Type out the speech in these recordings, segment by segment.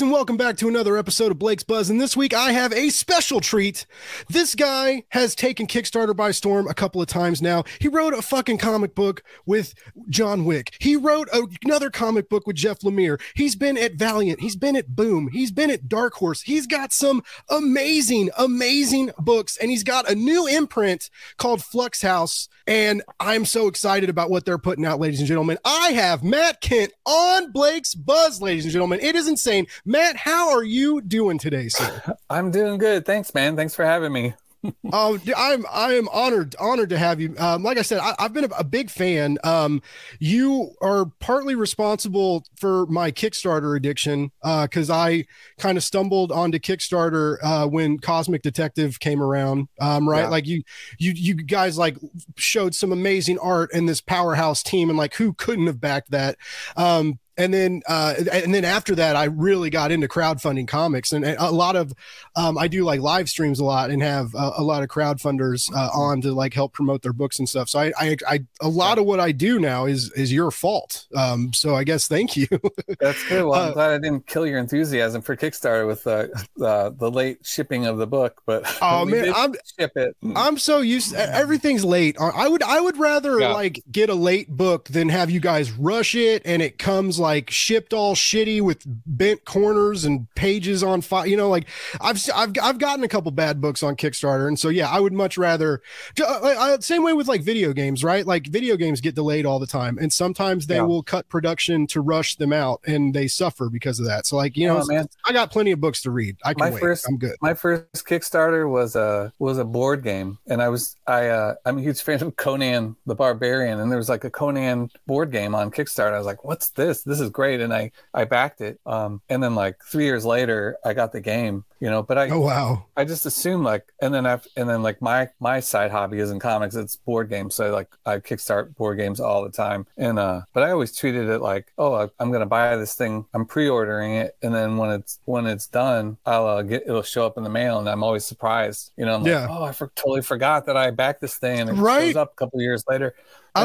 And welcome back to another episode of Blake's Buzz. And this week I have a special treat. This guy has taken Kickstarter by storm a couple of times now. He wrote a fucking comic book with John Wick. He wrote another comic book with Jeff Lemire. He's been at Valiant. He's been at Boom. He's been at Dark Horse. He's got some amazing, amazing books, and he's got a new imprint called Flux House. And I'm so excited about what they're putting out, ladies and gentlemen. I have Matt Kindt on Blake's Buzz, ladies and gentlemen. It is insane. Matt, how are you doing today, sir? I'm doing good. Thanks, man. Thanks for having me. Oh, I'm I am honored honored to have you. Um, like I said, I, have been a, a, big fan. Um, you are partly responsible for my Kickstarter addiction because uh, I kind of stumbled onto Kickstarter uh, when Cosmic Detective came around. Um, right, yeah. like you you you guys like showed some amazing art and this powerhouse team, and like who couldn't have backed that? Um, and then uh, and then after that i really got into crowdfunding comics. And, a lot of um, i do like live streams a lot and have uh, a lot of crowdfunders uh, on to like help promote their books and stuff. So I, I, I a lot of what i do now is is your fault. Um, so i guess thank you. That's good. Well i'm uh, glad i didn't kill your enthusiasm for kickstarter with the the, the late shipping of the book but oh man i'm ship it. I'm so used everything's late. I would i would rather yeah. like get a late book than have you guys rush it and it comes like like shipped all shitty with bent corners and pages on fire. You know, like I've I've I've gotten a couple bad books on Kickstarter, and so yeah, I would much rather. Uh, same way with like video games, right? Like video games get delayed all the time, and sometimes they yeah. will cut production to rush them out, and they suffer because of that. So like you know, oh, man. I got plenty of books to read. I can my wait. First, I'm good. My first Kickstarter was a was a board game, and I was I uh, I'm a huge fan of Conan the Barbarian, and there was like a Conan board game on Kickstarter. I was like, what's this? This this is great, and I I backed it. Um, and then like three years later, I got the game. You know, but I oh wow, I just assume like, and then i've and then like my my side hobby isn't comics, it's board games. So like I kickstart board games all the time, and uh, but I always treated it like, oh, I, am gonna buy this thing, I'm pre-ordering it, and then when it's when it's done, I'll uh, get it'll show up in the mail, and I'm always surprised. You know, I'm yeah. Like, oh, I for, totally forgot that I backed this thing, and it right? shows up a couple years later.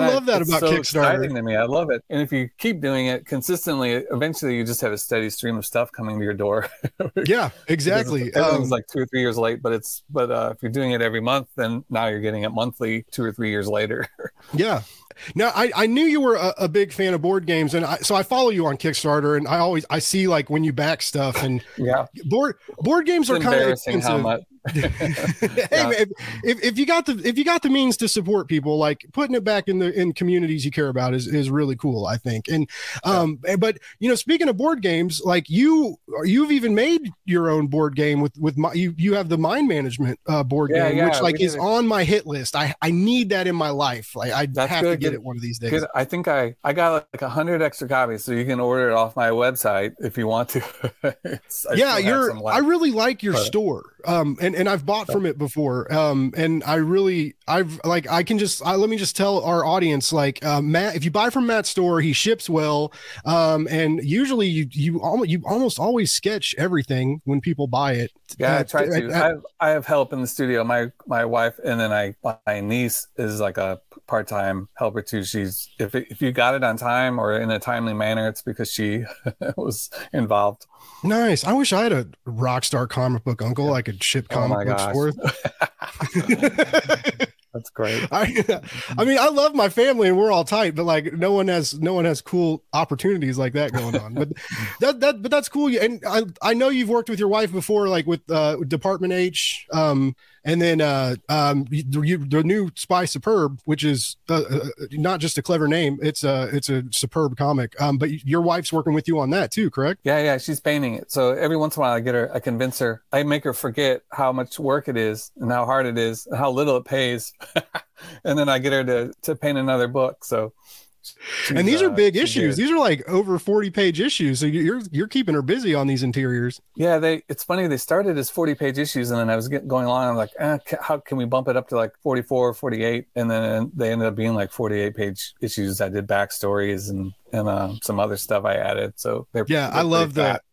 I love that about so Kickstarter. Exciting to me. I love it. And if you keep doing it consistently, eventually you just have a steady stream of stuff coming to your door. yeah, exactly. Everything's um, like two or three years late, but it's but uh, if you're doing it every month, then now you're getting it monthly, two or three years later. yeah, now I, I knew you were a, a, big fan of board games, and I, so I follow you on Kickstarter, and I always I see like when you back stuff, and yeah, board board games it's are kind of expensive. How much, hey, yeah. if, if, you got the if you got the means to support people, like putting it back in the in communities you care about is is really cool, I think. And um, yeah. but you know, speaking of board games, like you you've even made your own board game with with my you you have the mind management uh, board yeah, game, which like is on my hit list. I I need that in my life. Like I That's have good. to get it one of these days. I think I I got like a hundred extra copies, so you can order it off my website if you want to. yeah, you're. I really like your but, store um and and i've bought from it before. Um and i really i've like i can just I, let me just tell our audience like uh, matt if you buy from matt's store he ships well. Um and usually you you almost you almost always sketch everything when people buy it. Yeah uh, i try to. I, have, I have help in the studio. My my wife and then i my niece is like a part-time helper too. She's if if you got it on time or in a timely manner it's because she was involved Nice. I wish I had a rock star comic book uncle I could ship oh comic oh books for. That's great. I, I mean, I love my family and we're all tight, but like no one has no one has cool opportunities like that going on. But that that but that's cool. And I I know you've worked with your wife before, like with uh, Department H. Um, and then uh, um, the, the new Spy Superb, which is uh, uh, not just a clever name, it's a it's a superb comic. Um, but your wife's working with you on that too, correct? Yeah, yeah, she's painting it. So every once in a while, I get her, I convince her, I make her forget how much work it is and how hard it is, and how little it pays, and then I get her to to paint another book. So and these are uh, big issues. These are like over 40 page issues. So you're you're keeping her busy on these interiors. Yeah, they it's funny they started as 40 page issues and then I was getting going along I'm like, eh, how can we bump it up to like 44, 48 and then they ended up being like 48 page issues. I did backstories and and uh, some other stuff I added. So they're Yeah, I love that.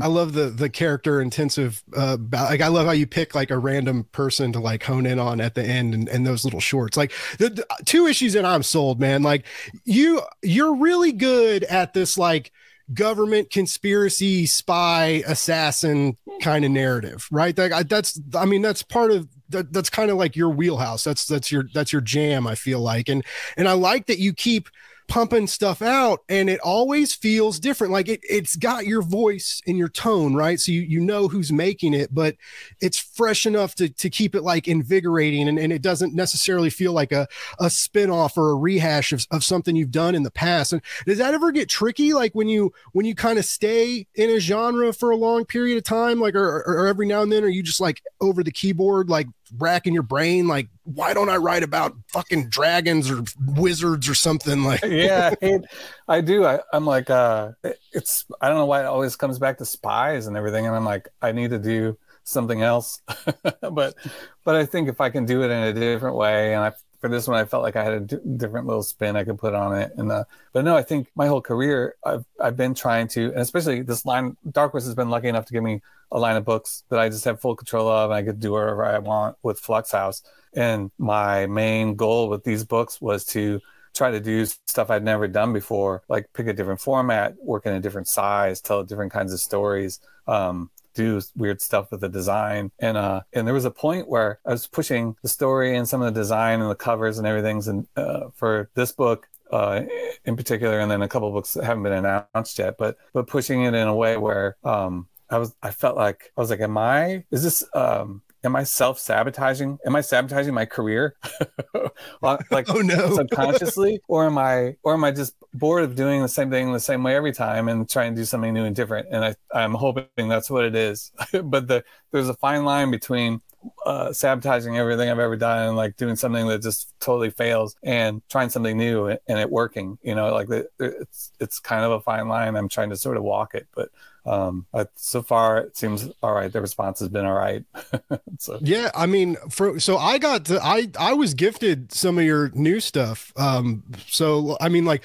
I love the the character intensive. Uh, like I love how you pick like a random person to like hone in on at the end and, and those little shorts. Like the, the two issues that I'm sold, man. Like you you're really good at this like government conspiracy spy assassin kind of narrative, right? That, that's I mean that's part of that, that's kind of like your wheelhouse. That's that's your that's your jam. I feel like, and and I like that you keep pumping stuff out and it always feels different. Like it, it's got your voice and your tone right? So you, you know who's making it but it's fresh enough to, to keep it like invigorating and, and it doesn't necessarily feel like a, a spin-off or a rehash of, of something you've done in the past. And does that ever get tricky? Like when you when you kind of stay in a genre for a long period of time like or, or every now and then are you just like over the keyboard like racking your brain like why don't i write about fucking dragons or wizards or something like yeah I, I do. I, i'm like uh it's i don't know why it always comes back to spies and everything and i'm like i need to do something else. But but i think if i can do it in a different way and i for this one, I felt like I had a d- different little spin I could put on it. And uh, but no, I think my whole career, I've I've been trying to, and especially this line, Dark Horse has been lucky enough to give me a line of books that I just have full control of, and I could do whatever I want with Flux House. And my main goal with these books was to try to do stuff I'd never done before, like pick a different format, work in a different size, tell different kinds of stories. Um, do weird stuff with the design. And uh, and there was a point where I was pushing the story and some of the design and the covers and everything. And uh, for this book, uh, in particular, and then a couple books that haven't been announced yet, but but pushing it in a way where um, I was I felt like I was like, am I is this um, am I self sabotaging? Am I sabotaging my career? like oh no, subconsciously, or am I, or am I just bored of doing the same thing the same way every time and trying to do something new and different? And I, I'm hoping that's what it is. but the, there's a fine line between uh, sabotaging everything I've ever done and like doing something that just totally fails and trying something new and, and it working. You know, like the, it's it's kind of a fine line. I'm trying to sort of walk it, but um so far it seems all right. The response has been all right. So yeah i mean for so i got to i i was gifted some of your new stuff. Um so i mean like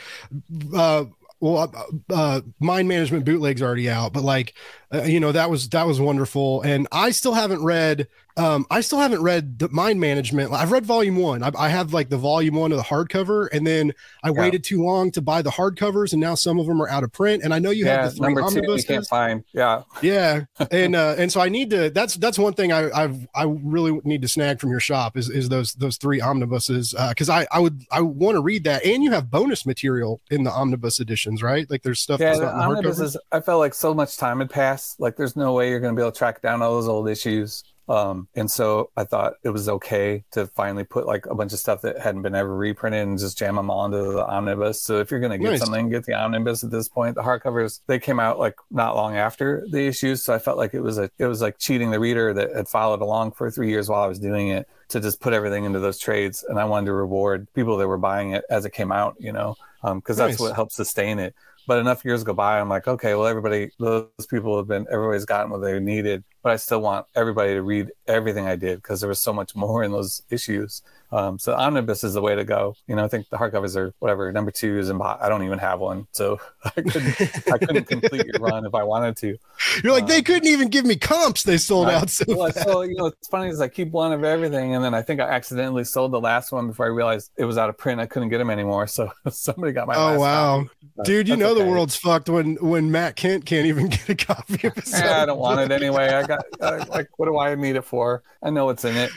uh well uh, uh, mind management bootlegs already out but like uh, you know that was that was wonderful and i still haven't read um, I still haven't read the mind management. I've read volume one. I, I, have like the volume one of the hardcover, and then I yeah. waited too long to buy the hardcovers, and now some of them are out of print. And I know you yeah, have the three number two you can't find. Yeah, yeah, and uh, and so I need to. That's that's one thing I I've I really need to snag from your shop is is those those three omnibuses because uh, I I would I want to read that, and you have bonus material in the omnibus editions, right? Like there's stuff. Yeah, the omnibuses. I felt like so much time had passed. Like there's no way you're going to be able to track down all those old issues. Um, and so I thought it was okay to finally put like a bunch of stuff that hadn't been ever reprinted and just jam them all into the omnibus. So if you're going to get nice. something, get the omnibus at this point. The hardcovers they came out like not long after the issues, so I felt like it was a it was like cheating the reader that had followed along for three years while I was doing it to just put everything into those trades. And I wanted to reward people that were buying it as it came out, you know, because um, that's what helps sustain it. But enough years go by, I'm like, okay, well, everybody, those people have been, everybody's gotten what they needed but I still want everybody to read everything I did because there was so much more in those issues. Um, so omnibus is the way to go. You know, I think the hardcovers are whatever. Number two is in. I don't even have one, so I couldn't. I couldn't complete your run if I wanted to. You're like um, they couldn't even give me comps. They sold out so. Well, so you know, it's funny is I keep one of everything, and then I think I accidentally sold the last one before I realized it was out of print. I couldn't get them anymore, so somebody got my. Oh wow, dude! You know okay. the world's fucked when when Matt Kindt can't even get a copy of it. Yeah, I don't want it anyway. I got uh, like, what do I need it for? I know what's in it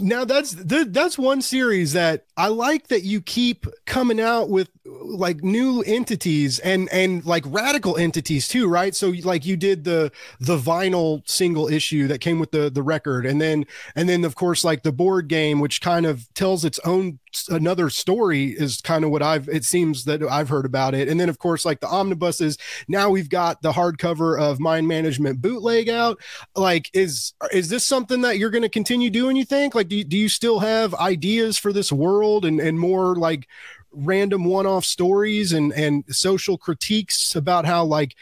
now that's that's one series that I like that you keep coming out with like new entities and and like radical entities too, right? So like you did the the vinyl single issue that came with the the record and then and then of course like the board game which kind of tells its own another story is kind of what I've it seems that I've heard about it. And then of course like the omnibuses, now we've got the hardcover of mind management bootleg out. Like is is this something that you're going to continue doing you think? Like do, do you still have ideas for this world and and more like random one-off stories and and social critiques about how like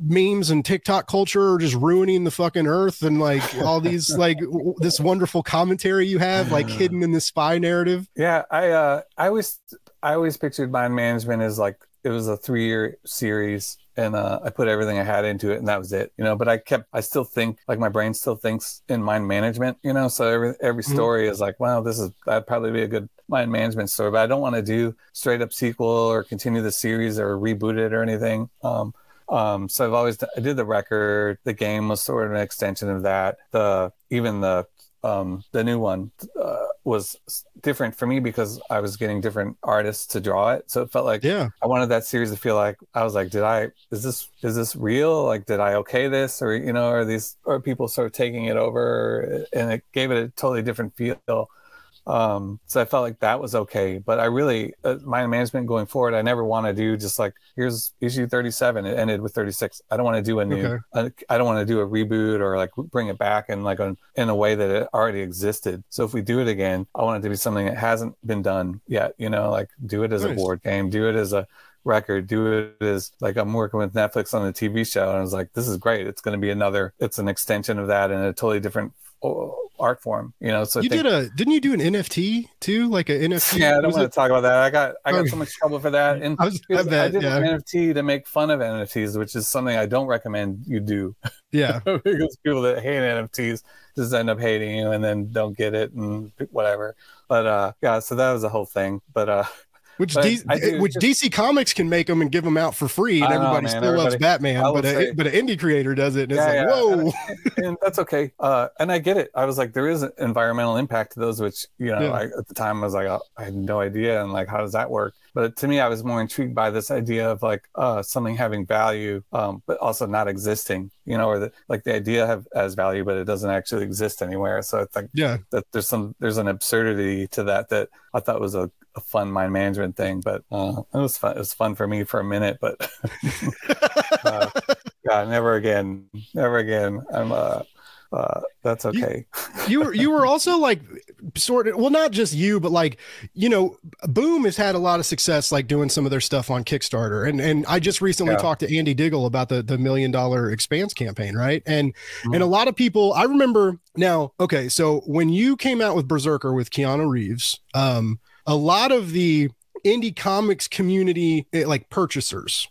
memes and TikTok culture are just ruining the fucking earth and like all these like w- this wonderful commentary you have like hidden in the spy narrative. Yeah, I uh I always I always pictured mind management as like it was a three year series and uh, I put everything I had into it, and that was it, you know. But I kept, I still think, like my brain still thinks in mind management, you know. So every every mm-hmm. story mm-hmm. is like, wow, this is that'd probably be a good mind management story, but I don't want to do straight up sequel or continue the series or reboot it or anything. Um, um, so I've always I did the record. The game was sort of an extension of that. The even the um, the new one uh, was different for me because I was getting different artists to draw it. So it felt like yeah, I wanted that series to feel like I was like, did I is this is this real? Like, did I okay this or you know, are these are people sort of taking it over? And it gave it a totally different feel. Um, so I felt like that was okay. But I really, uh, mind management going forward, I never want to do just like, here's issue 37. It ended with 36. I don't want to do a new, okay. uh, I don't want to do a reboot or like bring it back and like a, in a way that it already existed. So if we do it again, I want it to be something that hasn't been done yet, you know, like do it as nice. a board game, do it as a, record do it as like i'm working with netflix on the tv show and i was like this is great it's going to be another it's an extension of that in a totally different art form you know so you think, did a didn't you do an nft too? Like an nft yeah i don't want it? to talk about that. I got i got okay. so much trouble for that. And I, was, I, bet, I did yeah. an nft to make fun of nfts which is something i don't recommend you do. Yeah. Because people that hate nfts just end up hating you and then don't get it and whatever. But uh yeah so that was the whole thing. But uh which, D- which just, DC Comics can make them and give them out for free, and everybody know, still everybody, loves Batman. But a, but an indie creator does it, and yeah, it's like, yeah. whoa, and, and, that's okay. Uh, and I get it. I was like, there is an environmental impact to those, which you know, yeah. I, at the time I was like, oh, I had no idea, and like, how does that work? But to me, I was more intrigued by this idea of like uh, something having value, um, but also not existing. You know, or the, like the idea have as value, but it doesn't actually exist anywhere. So it's like yeah, that there's some there's an absurdity to that that I thought was a a fun mind management thing, but uh, it was fun. It was fun for me for a minute, but uh, yeah, never again, never again. I'm uh, uh, that's okay. You, you, were you were also like sort of well, not just you, but like you know, Boom has had a lot of success like doing some of their stuff on Kickstarter, and and I just recently yeah. talked to Andy Diggle about the the million dollar expanse campaign, right? And mm-hmm. and a lot of people, I remember now. Okay, so when you came out with Berserker with Keanu Reeves, um a lot of the indie comics community eh, like purchasers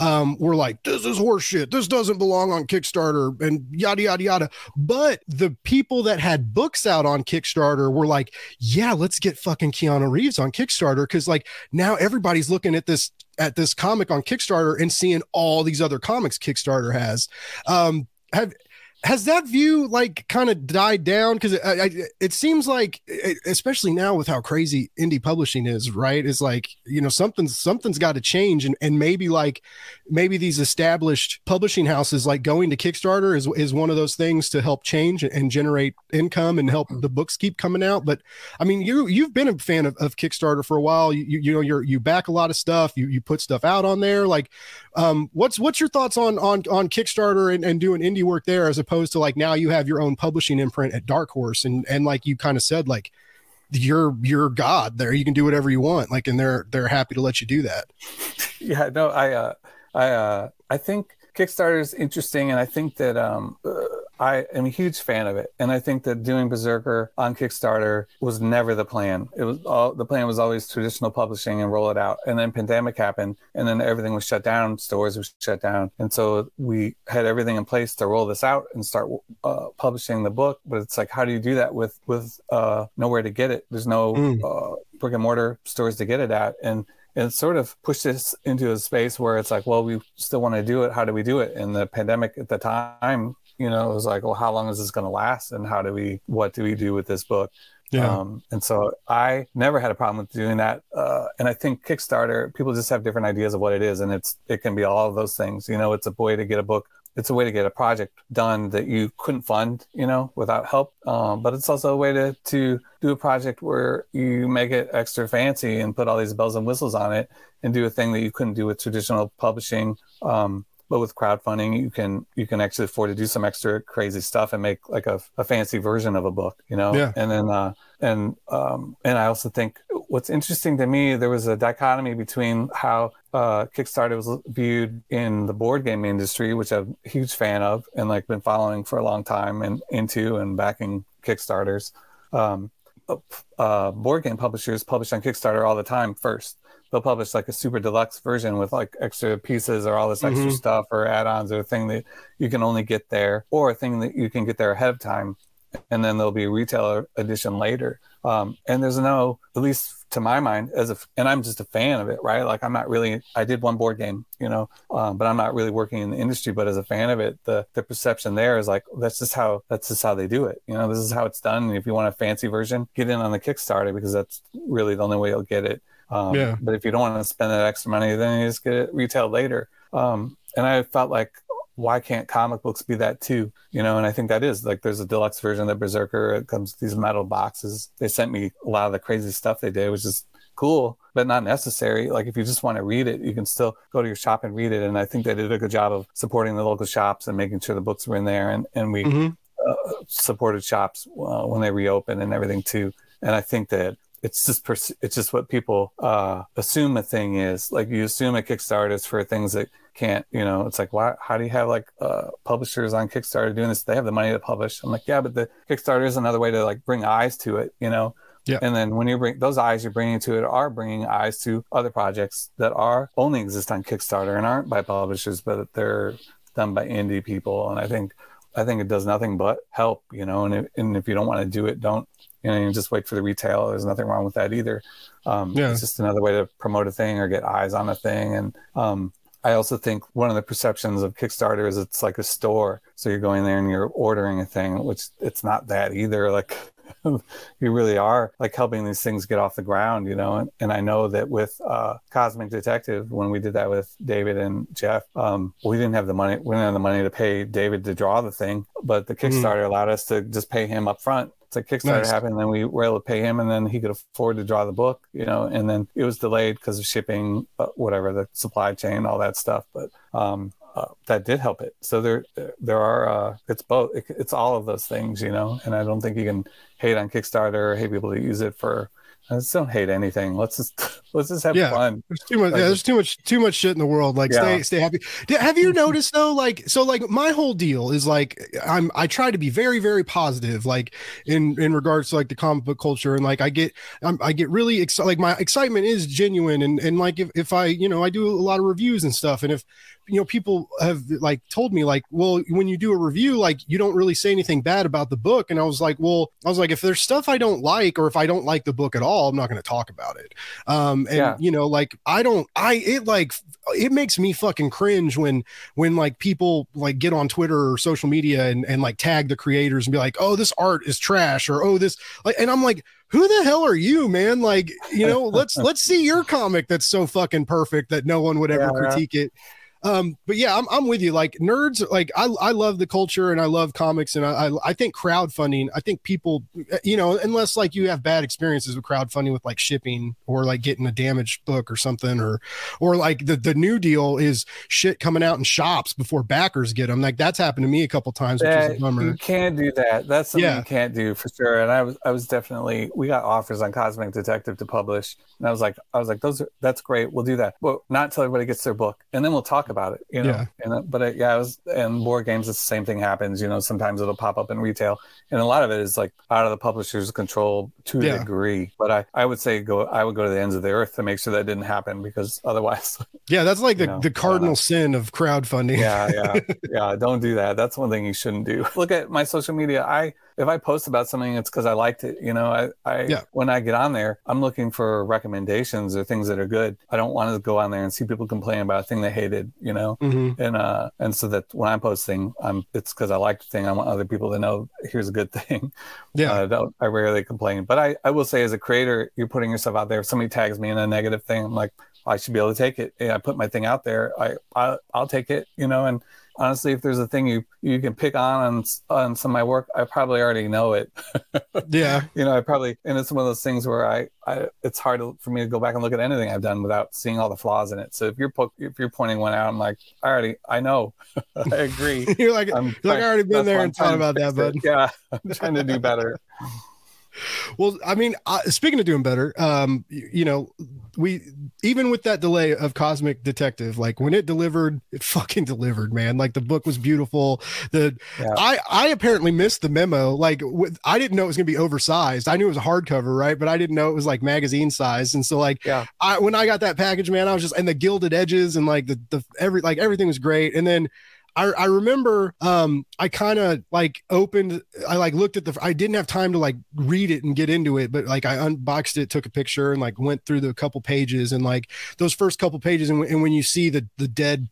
um, were like, this is horseshit. This doesn't belong on Kickstarter and yada, yada, yada. But the people that had books out on Kickstarter were like, yeah, let's get fucking Keanu Reeves on Kickstarter. Cause like now everybody's looking at this, at this comic on Kickstarter and seeing all these other comics Kickstarter has. Um, have, has that view like kind of died down? Because it, it, seems like especially now with how crazy indie publishing is right? Is like you know something's something's got to change and, and maybe like maybe these established publishing houses like going to kickstarter is, is one of those things to help change and generate income and help the books keep coming out. But i mean you you've been a fan of, of kickstarter for a while. You, you know you're you back a lot of stuff. You, you put stuff out on there. Like um what's what's your thoughts on on on kickstarter and, and doing indie work there as opposed to like now you have your own publishing imprint at Dark Horse and and like you kind of said like you're you're God there you can do whatever you want like and they're they're happy to let you do that. Yeah, no, I uh I uh I think Kickstarter is interesting and I think that um uh, I am a huge fan of it, and I think that doing Berserker on Kickstarter was never the plan. It was all the plan was always traditional publishing and roll it out, and then pandemic happened, and then everything was shut down, stores were shut down, and so we had everything in place to roll this out and start uh, publishing the book. But it's like, how do you do that with with uh, nowhere to get it? There's no mm. uh, brick and mortar stores to get it at, and it sort of pushed us into a space where it's like, well, we still want to do it. How do we do it? And the pandemic at the time you know, it was like, well, how long is this going to last? And how do we, what do we do with this book? Yeah. Um, and so I never had a problem with doing that. Uh, and I think Kickstarter, people just have different ideas of what it is. And it's, it can be all of those things. You know, it's a way to get a book. It's a way to get a project done that you couldn't fund, you know, without help. Um, but it's also a way to, to do a project where you make it extra fancy and put all these bells and whistles on it and do a thing that you couldn't do with traditional publishing. Um, but with crowdfunding you can you can actually afford to do some extra crazy stuff and make like a, a fancy version of a book you know? Yeah. and then uh and um and i also think what's interesting to me there was a dichotomy between how uh kickstarter was viewed in the board game industry which i'm a huge fan of and like been following for a long time and into and backing kickstarters. Um uh, board game publishers publish on Kickstarter all the time first they'll publish like a super deluxe version with like extra pieces or all this extra mm-hmm. stuff or add-ons or a thing that you can only get there or a thing that you can get there ahead of time and then there'll be a retailer edition later. Um, and there's no, at least to my mind, as a, and I'm just a fan of it, right? Like I'm not really, I did one board game, you know, um, but I'm not really working in the industry. But as a fan of it, the the perception there is like that's just how that's just how they do it. You know, this is how it's done. And if you want a fancy version, get in on the Kickstarter because that's really the only way you'll get it. Um, yeah. But if you don't want to spend that extra money, then you just get it retail later. Um, and I felt like why can't comic books be that too? You know, and I think that is like there's a deluxe version of the Berserker. It comes with these metal boxes. They sent me a lot of the crazy stuff they did, which is cool, but not necessary. Like if you just want to read it, you can still go to your shop and read it. And I think they did a good job of supporting the local shops and making sure the books were in there. And and we mm-hmm. uh, supported shops uh, when they reopened and everything too. And I think that it's just pers- it's just what people uh, assume a thing is. Like you assume a Kickstarter is for things that can't, you know, it's like, why, how do you have like uh, publishers on Kickstarter doing this? They have the money to publish. I'm like, yeah, but the Kickstarter is another way to like bring eyes to it, you know? Yeah. And then when you bring those eyes you're bringing to it are bringing eyes to other projects that are only exist on Kickstarter and aren't by publishers, but they're done by indie people. And I think, I think it does nothing but help, you know, and if, and if you don't want to do it, don't, you know, you just wait for the retail. There's nothing wrong with that either. Um, yeah. It's just another way to promote a thing or get eyes on a thing. And um, I also think one of the perceptions of Kickstarter is it's like a store. So you're going there and you're ordering a thing, which it's not that either. Like you really are like helping these things get off the ground, you know. And, and I know that with uh, Cosmic Detective, when we did that with David and Jeff, um, we didn't have the money. We didn't have the money to pay David to draw the thing, but the mm-hmm. Kickstarter mm. allowed us to just pay him up front it's like Kickstarter nice. happened, and then we were able to pay him, and then he could afford to draw the book, you know. And then it was delayed because of shipping, whatever the supply chain, all that stuff. But um, uh, that did help it. So there, there are. Uh, it's both. It, it's all of those things, you know. And I don't think you can hate on Kickstarter or hate people to use it for I just don't hate anything. Let's just let's just have yeah, fun. There's too much. Like, yeah, there's too much too much shit in the world. Like yeah. stay stay happy. Have you noticed though? Like so, like my whole deal is like I'm I try to be very very positive. Like in in regards to like the comic book culture and like I get I'm, i get really excited. Like my excitement is genuine and and like if if I you know I do a lot of reviews and stuff and if you know people have like told me like well when you do a review like you don't really say anything bad about the book. And i was like well i was like if there's stuff i don't like or if i don't like the book at all i'm not going to talk about it. Um and yeah. you know like i don't i it like it makes me fucking cringe when when like people like get on twitter or social media and, and like tag the creators and be like oh this art is trash or oh this like and i'm like who the hell are you man? Like you know let's let's see your comic that's so fucking perfect that no one would ever yeah, critique it um but yeah i'm, I'm with you. Like nerds like I, I love the culture and i love comics and I, I, I think crowdfunding i think people you know unless like you have bad experiences with crowdfunding with like shipping or like getting a damaged book or something or or like the the new deal is shit coming out in shops before backers get them like that's happened to me a couple times which is a bummer. you can't do that. That's something yeah. you can't do for sure. And i was i was definitely we got offers on cosmic detective to publish. And i was like i was like those are that's great. We'll do that. But not until everybody gets their book. And then we'll talk about it, you know. Yeah. And uh, but it, yeah, it was and board games. The same thing happens. You know, sometimes it'll pop up in retail, and a lot of it is like out of the publisher's control to yeah. a degree. But I I would say go. I would go to the ends of the earth to make sure that didn't happen because otherwise. Yeah, that's like the, know, the cardinal sin of crowdfunding. Yeah, yeah, yeah. Don't do that. That's one thing you shouldn't do. Look at my social media. I if I post about something, it's because I liked it. You know, I, I yeah. when I get on there, I'm looking for recommendations or things that are good. I don't want to go on there and see people complain about a thing they hated. You know, mm-hmm. and uh, and so that when I'm posting, I'm it's because I like the thing. I want other people to know here's a good thing. Yeah, uh, don't, I rarely complain, but I I will say as a creator, you're putting yourself out there. If somebody tags me in a negative thing, I'm like, I should be able to take it. Yeah, I put my thing out there. I, I I'll take it. You know, and honestly, if there's a thing you you can pick on on, on some of my work, I probably already know it. yeah, you know, I probably and it's one of those things where I, I it's hard for me to go back and look at anything I've done without seeing all the flaws in it. So if you're po- if you're pointing one out, I'm like, I already I know, I agree. you're like I'm you're like I already been there and thought about that, but yeah, I'm trying to do better well, I mean, uh, speaking of doing better, um, you, you, know, we even with that delay of Cosmic Detective, like when it delivered, it fucking delivered, man. Like the book was beautiful. The yeah. I I apparently missed the memo. Like with, I didn't know it was gonna be oversized. I knew it was a hardcover, right? But I didn't know it was like magazine size. And so like, yeah, I when I got that package, man, I was just and the gilded edges and like the the every like everything was great. And then I, I remember um I kind of like opened I like looked at the I didn't have time to like read it and get into it, but like I unboxed it, took a picture and like went through the couple pages and like those first couple pages and, and when you see the the dead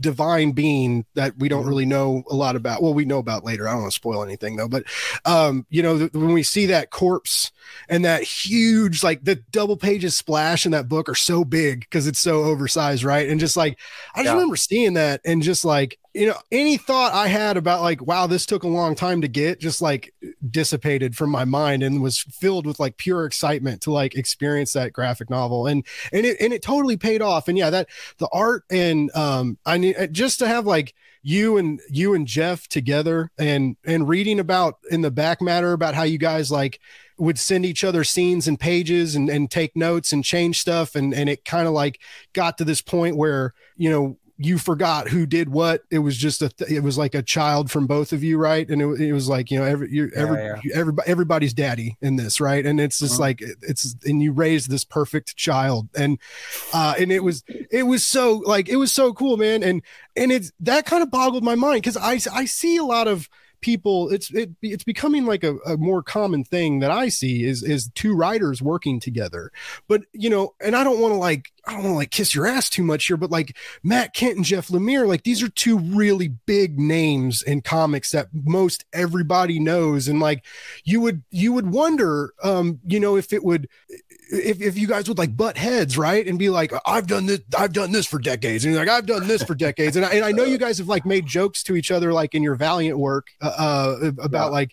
divine being that we don't mm-hmm. really know a lot about. Well, we know about later. I don't want to spoil anything though, but um, you know, when we see that corpse and that huge, like the double pages splash in that book are so big because it's so oversized, right? And just like I just yeah. remember seeing that and just like you know, any thought I had about like, wow, this took a long time to get, just like dissipated from my mind and was filled with like pure excitement to like experience that graphic novel. And and it and it totally paid off. And yeah, that the art and um I need uh, just to have like you and you and Jeff together and and reading about in the back matter about how you guys like would send each other scenes and pages and, and take notes and change stuff and and it kind of like got to this point where you know you forgot who did what. It was just a, th- it was like a child from both of you, right? And it, it was like you know every you every yeah, yeah. everybody everybody's daddy in this, right? And it's just uh-huh. like it's and you raised this perfect child, and uh, and it was it was so like it was so cool, man, and and it's that kind of boggled my mind because I I see a lot of people it's it, it's becoming like a, a, more common thing that i see is is two writers working together. But you know and i don't want to like i don't want to like kiss your ass too much here but like matt kindt and jeff lemire like these are two really big names in comics that most everybody knows. And like you would you would wonder um you know if it would if, if you guys would like butt heads, right? And be like, I've done this, I've done this for decades. And like, I've done this for decades. And I, and I know you guys have like made jokes to each other, like in your Valiant work, uh, uh about yeah. like,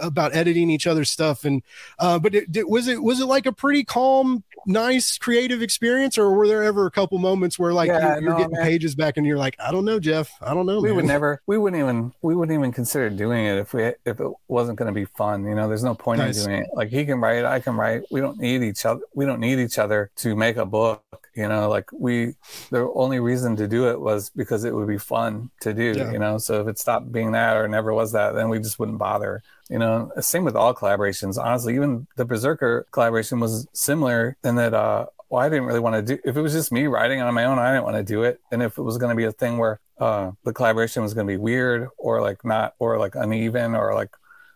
about editing each other's stuff. And, uh, but it, it, was it, was it like a pretty calm, nice, creative experience? Or were there ever a couple moments where like yeah, you're, you're no, getting man. pages back and you're like, I don't know, Jeff, I don't know. We man. would never, we wouldn't even, we wouldn't even consider doing it if we, if it wasn't going to be fun. You know, there's no point nice. in doing it. Like he can write, I can write. We don't need each other. We don't need each other to make a book. You know, like we, the only reason to do it was because it would be fun to do. Yeah. You know, so if it stopped being that or never was that, then we just wouldn't bother. You know, same with all collaborations. Honestly, even the Berserker collaboration was similar in that uh, well, I didn't really want to do. If it was just me writing on my own, I didn't want to do it. And if it was going to be a thing where uh, the collaboration was going to be weird or like not or like uneven or like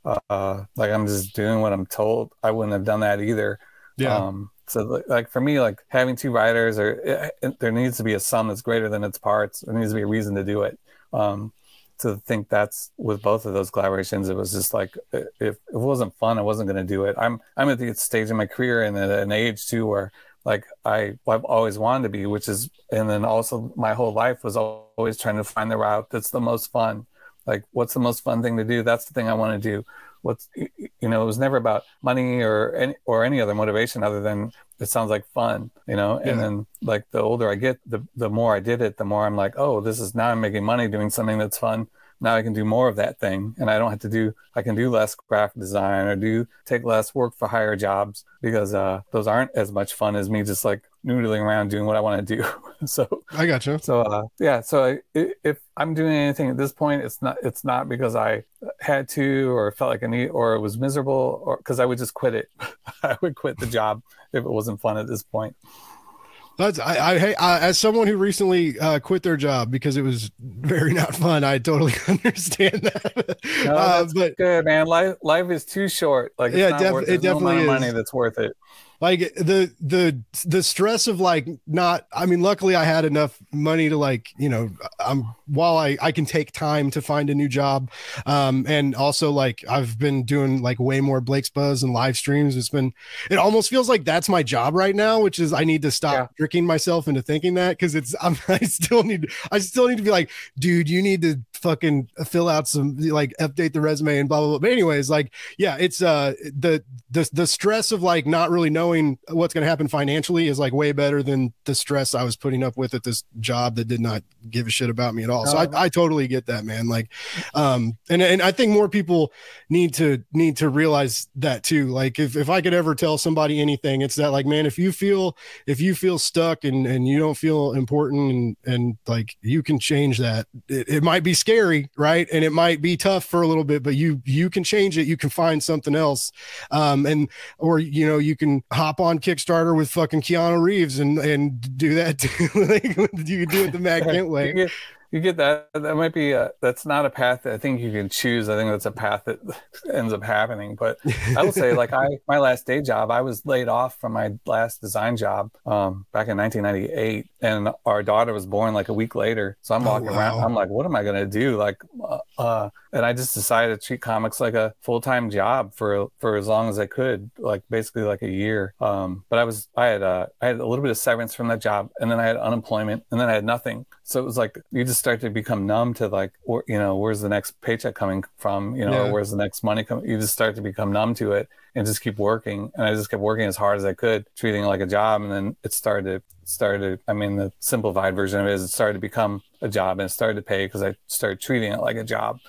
uh, like I'm just doing what I'm told, I wouldn't have done that either. Yeah. Um, so like for me, like having two writers, or it, it, there needs to be a sum that's greater than its parts. There needs to be a reason to do it. Um, to think that's with both of those collaborations, it was just like if, if it wasn't fun, I wasn't going to do it. I'm I'm at the stage in my career and at an age too where like I I've always wanted to be, which is and then also my whole life was always trying to find the route that's the most fun. Like what's the most fun thing to do? That's the thing I want to do. What's you know, it was never about money or any or any other motivation other than it sounds like fun, you know. Yeah. And then like the older I get, the the more I did it, the more I'm like, oh, this is now I'm making money doing something that's fun. Now I can do more of that thing, and I don't have to do. I can do less graphic design or do take less work for higher jobs because uh, those aren't as much fun as me just like noodling around doing what I want to do. so I got you. So uh, yeah, so I, if I'm doing anything at this point, it's not it's not because I had to or felt like I need or it was miserable or because I would just quit it. I would quit the job if it wasn't fun at this point. That's I, I, I as someone who recently uh, quit their job because it was very not fun. I totally understand that. No, uh, but good man. Life life is too short. Like yeah, def- worth, it definitely is. money that's worth it like the the the stress of like not i mean luckily i had enough money to like you know i'm while i i can take time to find a new job um and also like i've been doing like way more blake's buzz and live streams it's been it almost feels like that's my job right now which is i need to stop yeah. tricking myself into thinking that because it's I'm, i still need i still need to be like dude you need to fucking fill out some like update the resume and blah blah blah but anyways like yeah it's uh the the the stress of like not really knowing knowing what's going to happen financially is like way better than the stress I was putting up with at this job that did not give a shit about me at all. So I. I totally get that, man. Like, um, and, and I think more people need to need to realize that too. Like if, if I could ever tell somebody anything, it's that like, man, if you feel, if you feel stuck and, and you don't feel important and, and like you can change that, it, it might be scary, right? And it might be tough for a little bit, but you, you can change it. You can find something else. Um, and, or, you know, you can hop on Kickstarter with fucking Keanu Reeves and and do that. like, you can do it the Matt Kindt way like you get that that might be a, that's not a path that i think you can choose. I think that's a path that ends up happening. But i will say like i my last day job i was laid off from my last design job um, back in 1998 and our daughter was born like a week later. So i'm oh, walking oh, wow. around i'm like what am i going to do? Like uh, uh, and i just decided to treat comics like a full-time job for for as long as i could like basically like a year. Um, but i was i had uh, i had a little bit of severance from that job and then i had unemployment and then i had nothing. So it was like you just start to become numb to like, or, you know, where's the next paycheck coming from? You know, yeah. where's the next money coming? You just start to become numb to it and just keep working. And I just kept working as hard as I could, treating it like a job. And then it started, to, started. I mean, the simplified version of it is it started to become a job and it started to pay because I started treating it like a job.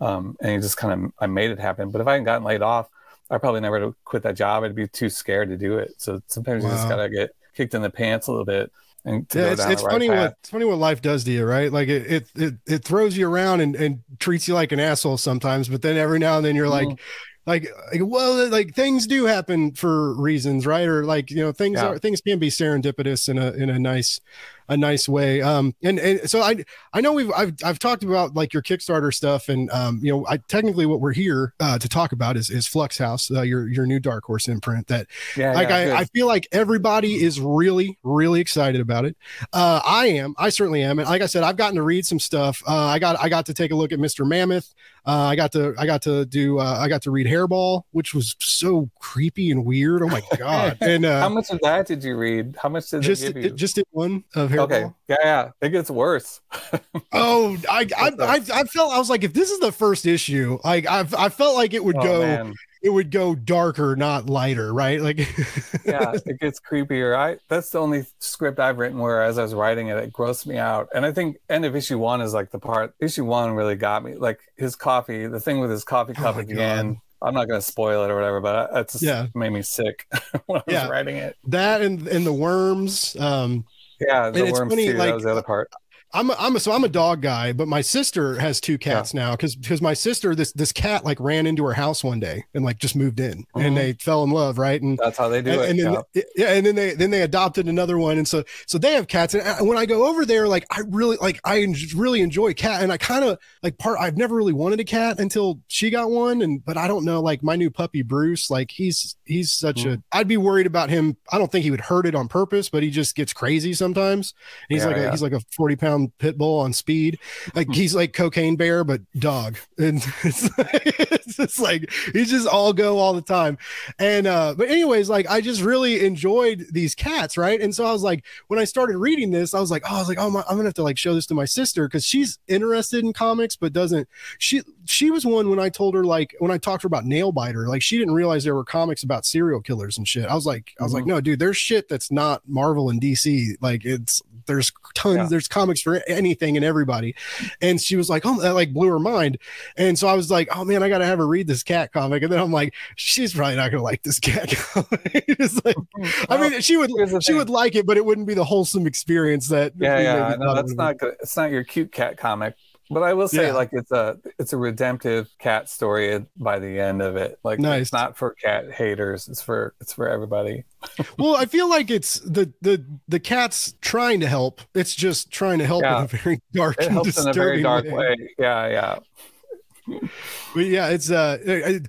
Um, and it just kind of I made it happen. But if I hadn't gotten laid off, I probably never would have quit that job. I'd be too scared to do it. So sometimes wow. you just gotta get kicked in the pants a little bit and yeah, it's, it's right funny path. what it's funny what life does to you, right? Like it it it, it throws you around and, and treats you like an asshole sometimes, but then every now and then you're mm-hmm. like like, like well like things do happen for reasons right or like you know things yeah. are things can be serendipitous in a in a nice a nice way. Um, and, and so I, I know we've, I've, I've talked about like your Kickstarter stuff and, um, you know, I technically what we're here, uh, to talk about is, is Flux House, uh, your, your new Dark Horse imprint that yeah, like, yeah, I, I feel like everybody is really, really excited about it. Uh, I am, I certainly am. And like I said, I've gotten to read some stuff. Uh, I got, I got to take a look at Mr. Mammoth. Uh, I got to, I got to do, uh, I got to read Hairball, which was so creepy and weird. Oh my God. And, uh, how much of that did you read? How much did just, give you? Just did one of Hairball. Okay. Yeah, yeah. It gets worse. oh, I, I, I, I, felt I was like, if this is the first issue, like I, I felt like it would oh, go. Man. It would go darker, not lighter, right? Like, yeah, it gets creepier. I that's the only script I've written where, as I was writing it, it grossed me out. And I think end of issue one is like the part. Issue one really got me. Like his coffee, the thing with his coffee oh cup oh at the God. end I'm not going to spoil it or whatever, but it just yeah. made me sick when I was writing it. That and and the worms. Um, yeah, the worms funny, too. Like, that was the other part. I'm a, I'm a, so I'm a dog guy, but my sister has two cats yeah. now because because my sister this this cat like ran into her house one day and like just moved in mm-hmm. and they fell in love right and that's how they do and, it and then, yeah. yeah and then they then they adopted another one and so so they have cats and when I go over there like I really like I really enjoy cat and I kind of like part I've never really wanted a cat until she got one and but I don't know like my new puppy Bruce like he's he's such mm-hmm. a I'd be worried about him I don't think he would hurt it on purpose but he just gets crazy sometimes he's yeah, like a, he's like a 40 pound pit bull on speed. Like he's like cocaine bear, but dog. And it's, it's just like he's just all go all the time. And uh, but anyways, like I just really enjoyed these cats, right? And so I was like, when I started reading this, I was like, oh, I was like, oh, my, I'm gonna have to like show this to my sister because she's interested in comics, but doesn't she? She was one when I told her like when I talked to her about Nailbiter, like she didn't realize there were comics about serial killers and shit. I was like, I was mm-hmm. like, no, dude, there's shit that's not Marvel and DC. Like it's there's tons, yeah. there's comics for anything and everybody. And she was like, oh, that like blew her mind. And so I was like, oh man, I got to have her read this cat comic. And then I'm like, she's probably not to like this cat comic. like, well, I mean, she would, she thing. would like it, but it wouldn't be the wholesome experience that. Yeah, yeah, no, that's not good. It's not your cute cat comic. But I will say, yeah. like it's a it's a redemptive cat story by the end of it. Like nice. it's not for cat haters. It's for it's for everybody. well, I feel like it's the the the cat's trying to help. It's just trying to help yeah. in a very dark. It helps in a very dark way. way. Yeah, yeah. but yeah, it's uh, it,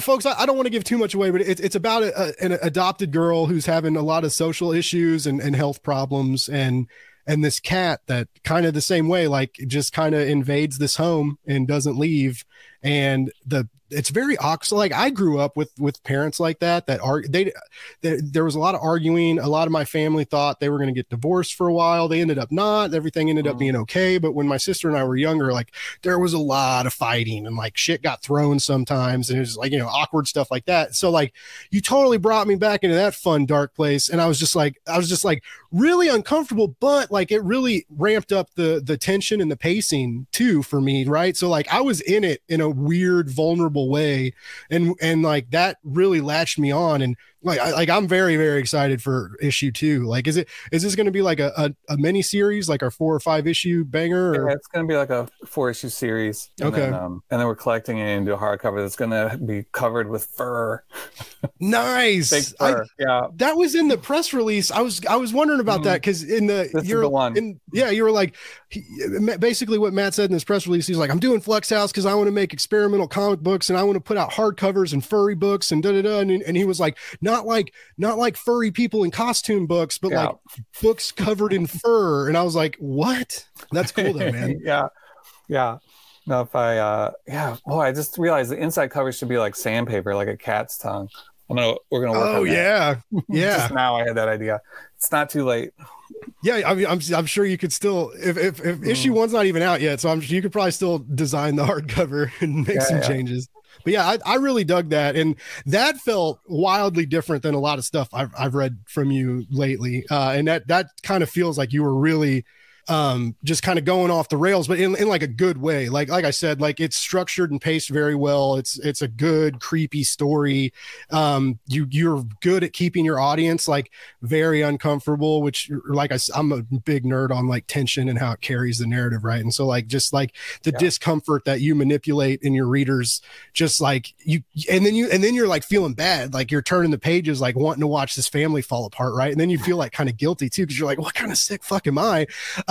folks. I, don't want to give too much away, but it's it's about a, a, an adopted girl who's having a lot of social issues and and health problems and and this cat that kind of the same way like just kind of invades this home and doesn't leave and the it's very awkward. Like I grew up with with parents like that that are they, they there was a lot of arguing. A lot of my family thought they were going to get divorced for a while. They ended up not. Everything ended up mm. being okay. But when my sister and I were younger, like there was a lot of fighting and like shit got thrown sometimes, and it was like you know awkward stuff like that. So like you totally brought me back into that fun dark place, and I was just like I was just like really uncomfortable, but like it really ramped up the the tension and the pacing too for me, right? So like I was in it in a weird, vulnerable way, and and like that really latched me on. And like I, like I'm very very excited for issue two. Like, is it is this going to be like a, a, a mini series, like our four or five issue banger? Or? Yeah, it's going to be like a four issue series. And Okay. Then, um, and then we're collecting it into a hardcover that's going to be covered with fur. Nice. I, fur. yeah. that was in the press release. I was I was wondering about Mhm. that because in the This you're the one. in yeah you were like he, basically what Matt said in this press release. He's like I'm doing Flux House because I want to make experimental comic books and I want to put out hardcovers and furry books and da da da. And, and he was like not like not like furry people in costume books, but Yeah. like books covered in fur. And I was like, what? That's cool though, man. yeah. Yeah. No, if I, uh, yeah. Oh, I just realized the inside cover should be like sandpaper, like a cat's tongue. I'm gonna, we're gonna work Oh on that. yeah, yeah. Just now I had that idea. It's not too late. Yeah, I mean, I'm I'm sure you could still if if, if Mm-hmm. issue one's not even out yet, so I'm you could probably still design the hardcover and make Yeah, some yeah. changes. But yeah, I, I really dug that, and that felt wildly different than a lot of stuff I've I've read from you lately, uh, and that that kind of feels like you were really um just kind of going off the rails but in, in like a good way. Like like i said like it's structured and paced very well. It's it's a good creepy story. Um you you're good at keeping your audience like very uncomfortable which like I, I'm a big nerd on like tension and how it carries the narrative right? And so like just like the Yeah. discomfort that you manipulate in your readers just like you and then you and then you're like feeling bad. Like you're turning the pages like wanting to watch this family fall apart right? And then you feel like kind of guilty too because you're like what kind of sick fuck am i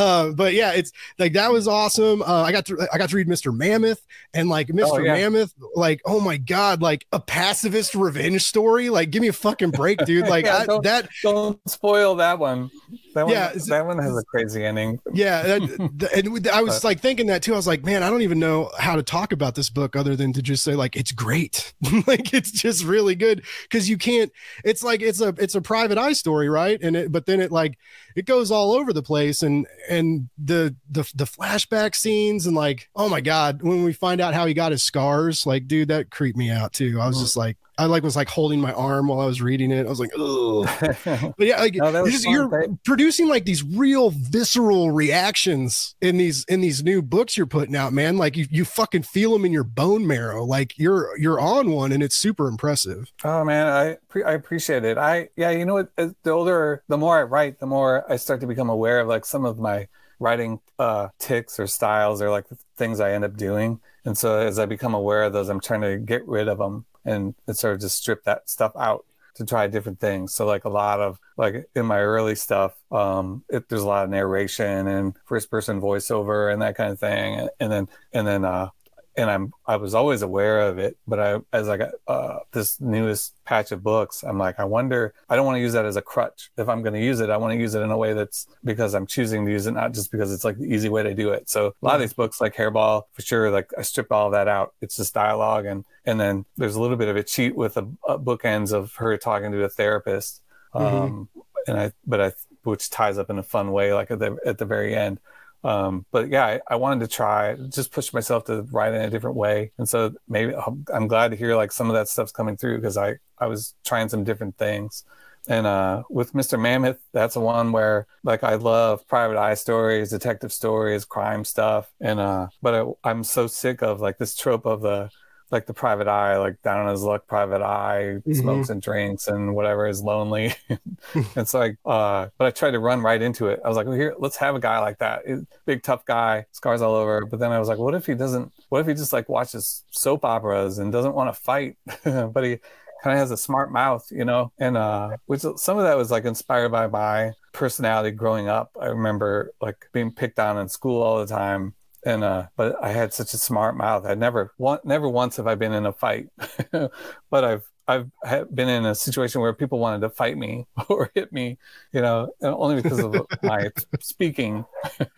uh but yeah it's like that was awesome. Uh i got to i got to read mr mammoth and like mr Oh, yeah. mammoth like oh my god like a pacifist revenge story? Like give me a fucking break dude. Like Yeah, I, don't- that Don't spoil that one. That Yeah, one, that one has a crazy ending. yeah that, th- and i was like thinking that too. I was like man i don't even know how to talk about this book other than to just say like it's great. Like it's just really good. Because you can't it's like it's a it's a private eye story right? And it but then it like it goes all over the place and and the the the flashback scenes and like oh my god when we find out how he got his scars like dude that creeped me out too. I was just like i like was like holding my arm while i was reading it i was like oh but yeah, like No, that was you just, fun, you're right? producing like these real visceral reactions in these in these new books you're putting out, man. Like you, you fucking feel them in your bone marrow. Like you're you're on one, and it's super impressive. Oh man, I pre- I appreciate it. I yeah, you know what? uh, The older, the more I write, the more I start to become aware of like some of my writing uh ticks or styles or like things I end up doing. And so as I become aware of those, I'm trying to get rid of them and, and sort of just strip that stuff out to try different things. So like a lot of like in my early stuff, um, it, there's a lot of narration and first person voiceover and that kind of thing. And then and then uh, and I'm I was always aware of it, but I as I got uh, this newest patch of books, I'm like, I wonder. I don't want to use that as a crutch. If I'm going to use it, I want to use it in a way that's because I'm choosing to use it, not just because it's like the easy way to do it. So a lot of these books, like Hairball, for sure, like I stripped all that out. It's just dialogue, and and then there's a little bit of a cheat with the uh, bookends of her talking to a therapist, um, and I but I which ties up in a fun way, like at the at the very end um but yeah I, I wanted to try just push myself to write in a different way. And so maybe I'm- i'm glad to hear like some of that stuff's coming through because i i was trying some different things. And uh with mr mammoth that's the one where like i love private eye stories detective stories crime stuff. And uh but I, i'm so sick of like this trope of the like the private eye, like down on his luck, private eye, Mhm. smokes and drinks and whatever is lonely. it's like, uh, but I tried to run right into it. I was like, well, here, let's have a guy like that, big tough guy, scars all over. But then I was like, what if he doesn't? What if he just like watches soap operas and doesn't want to fight, but he kind of has a smart mouth, you know? And uh, which some of that was like inspired by my personality growing up. I remember like being picked on in school all the time and uh but i had such a smart mouth. I never never once have i been in a fight but i've i've been in a situation where people wanted to fight me or hit me you know only because of my speaking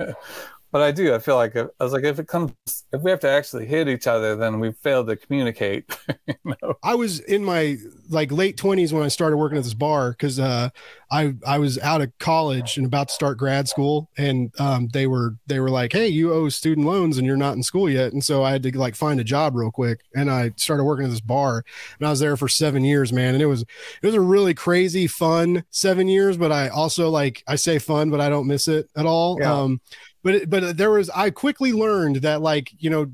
but i do i feel like i was like if it comes if we have to actually hit each other then we've failed to communicate you know I was in my like late twenties when I started working at this bar because uh, I I was out of college and about to start grad school, and um, they were they were like, "Hey, you owe student loans and you're not in school yet," and so I had to like find a job real quick, and I started working at this bar, and I was there for seven years, man, and it was it was a really crazy fun seven years, but I also like I say fun, but I don't miss it at all. Yeah. Um, but but there was I quickly learned that like you know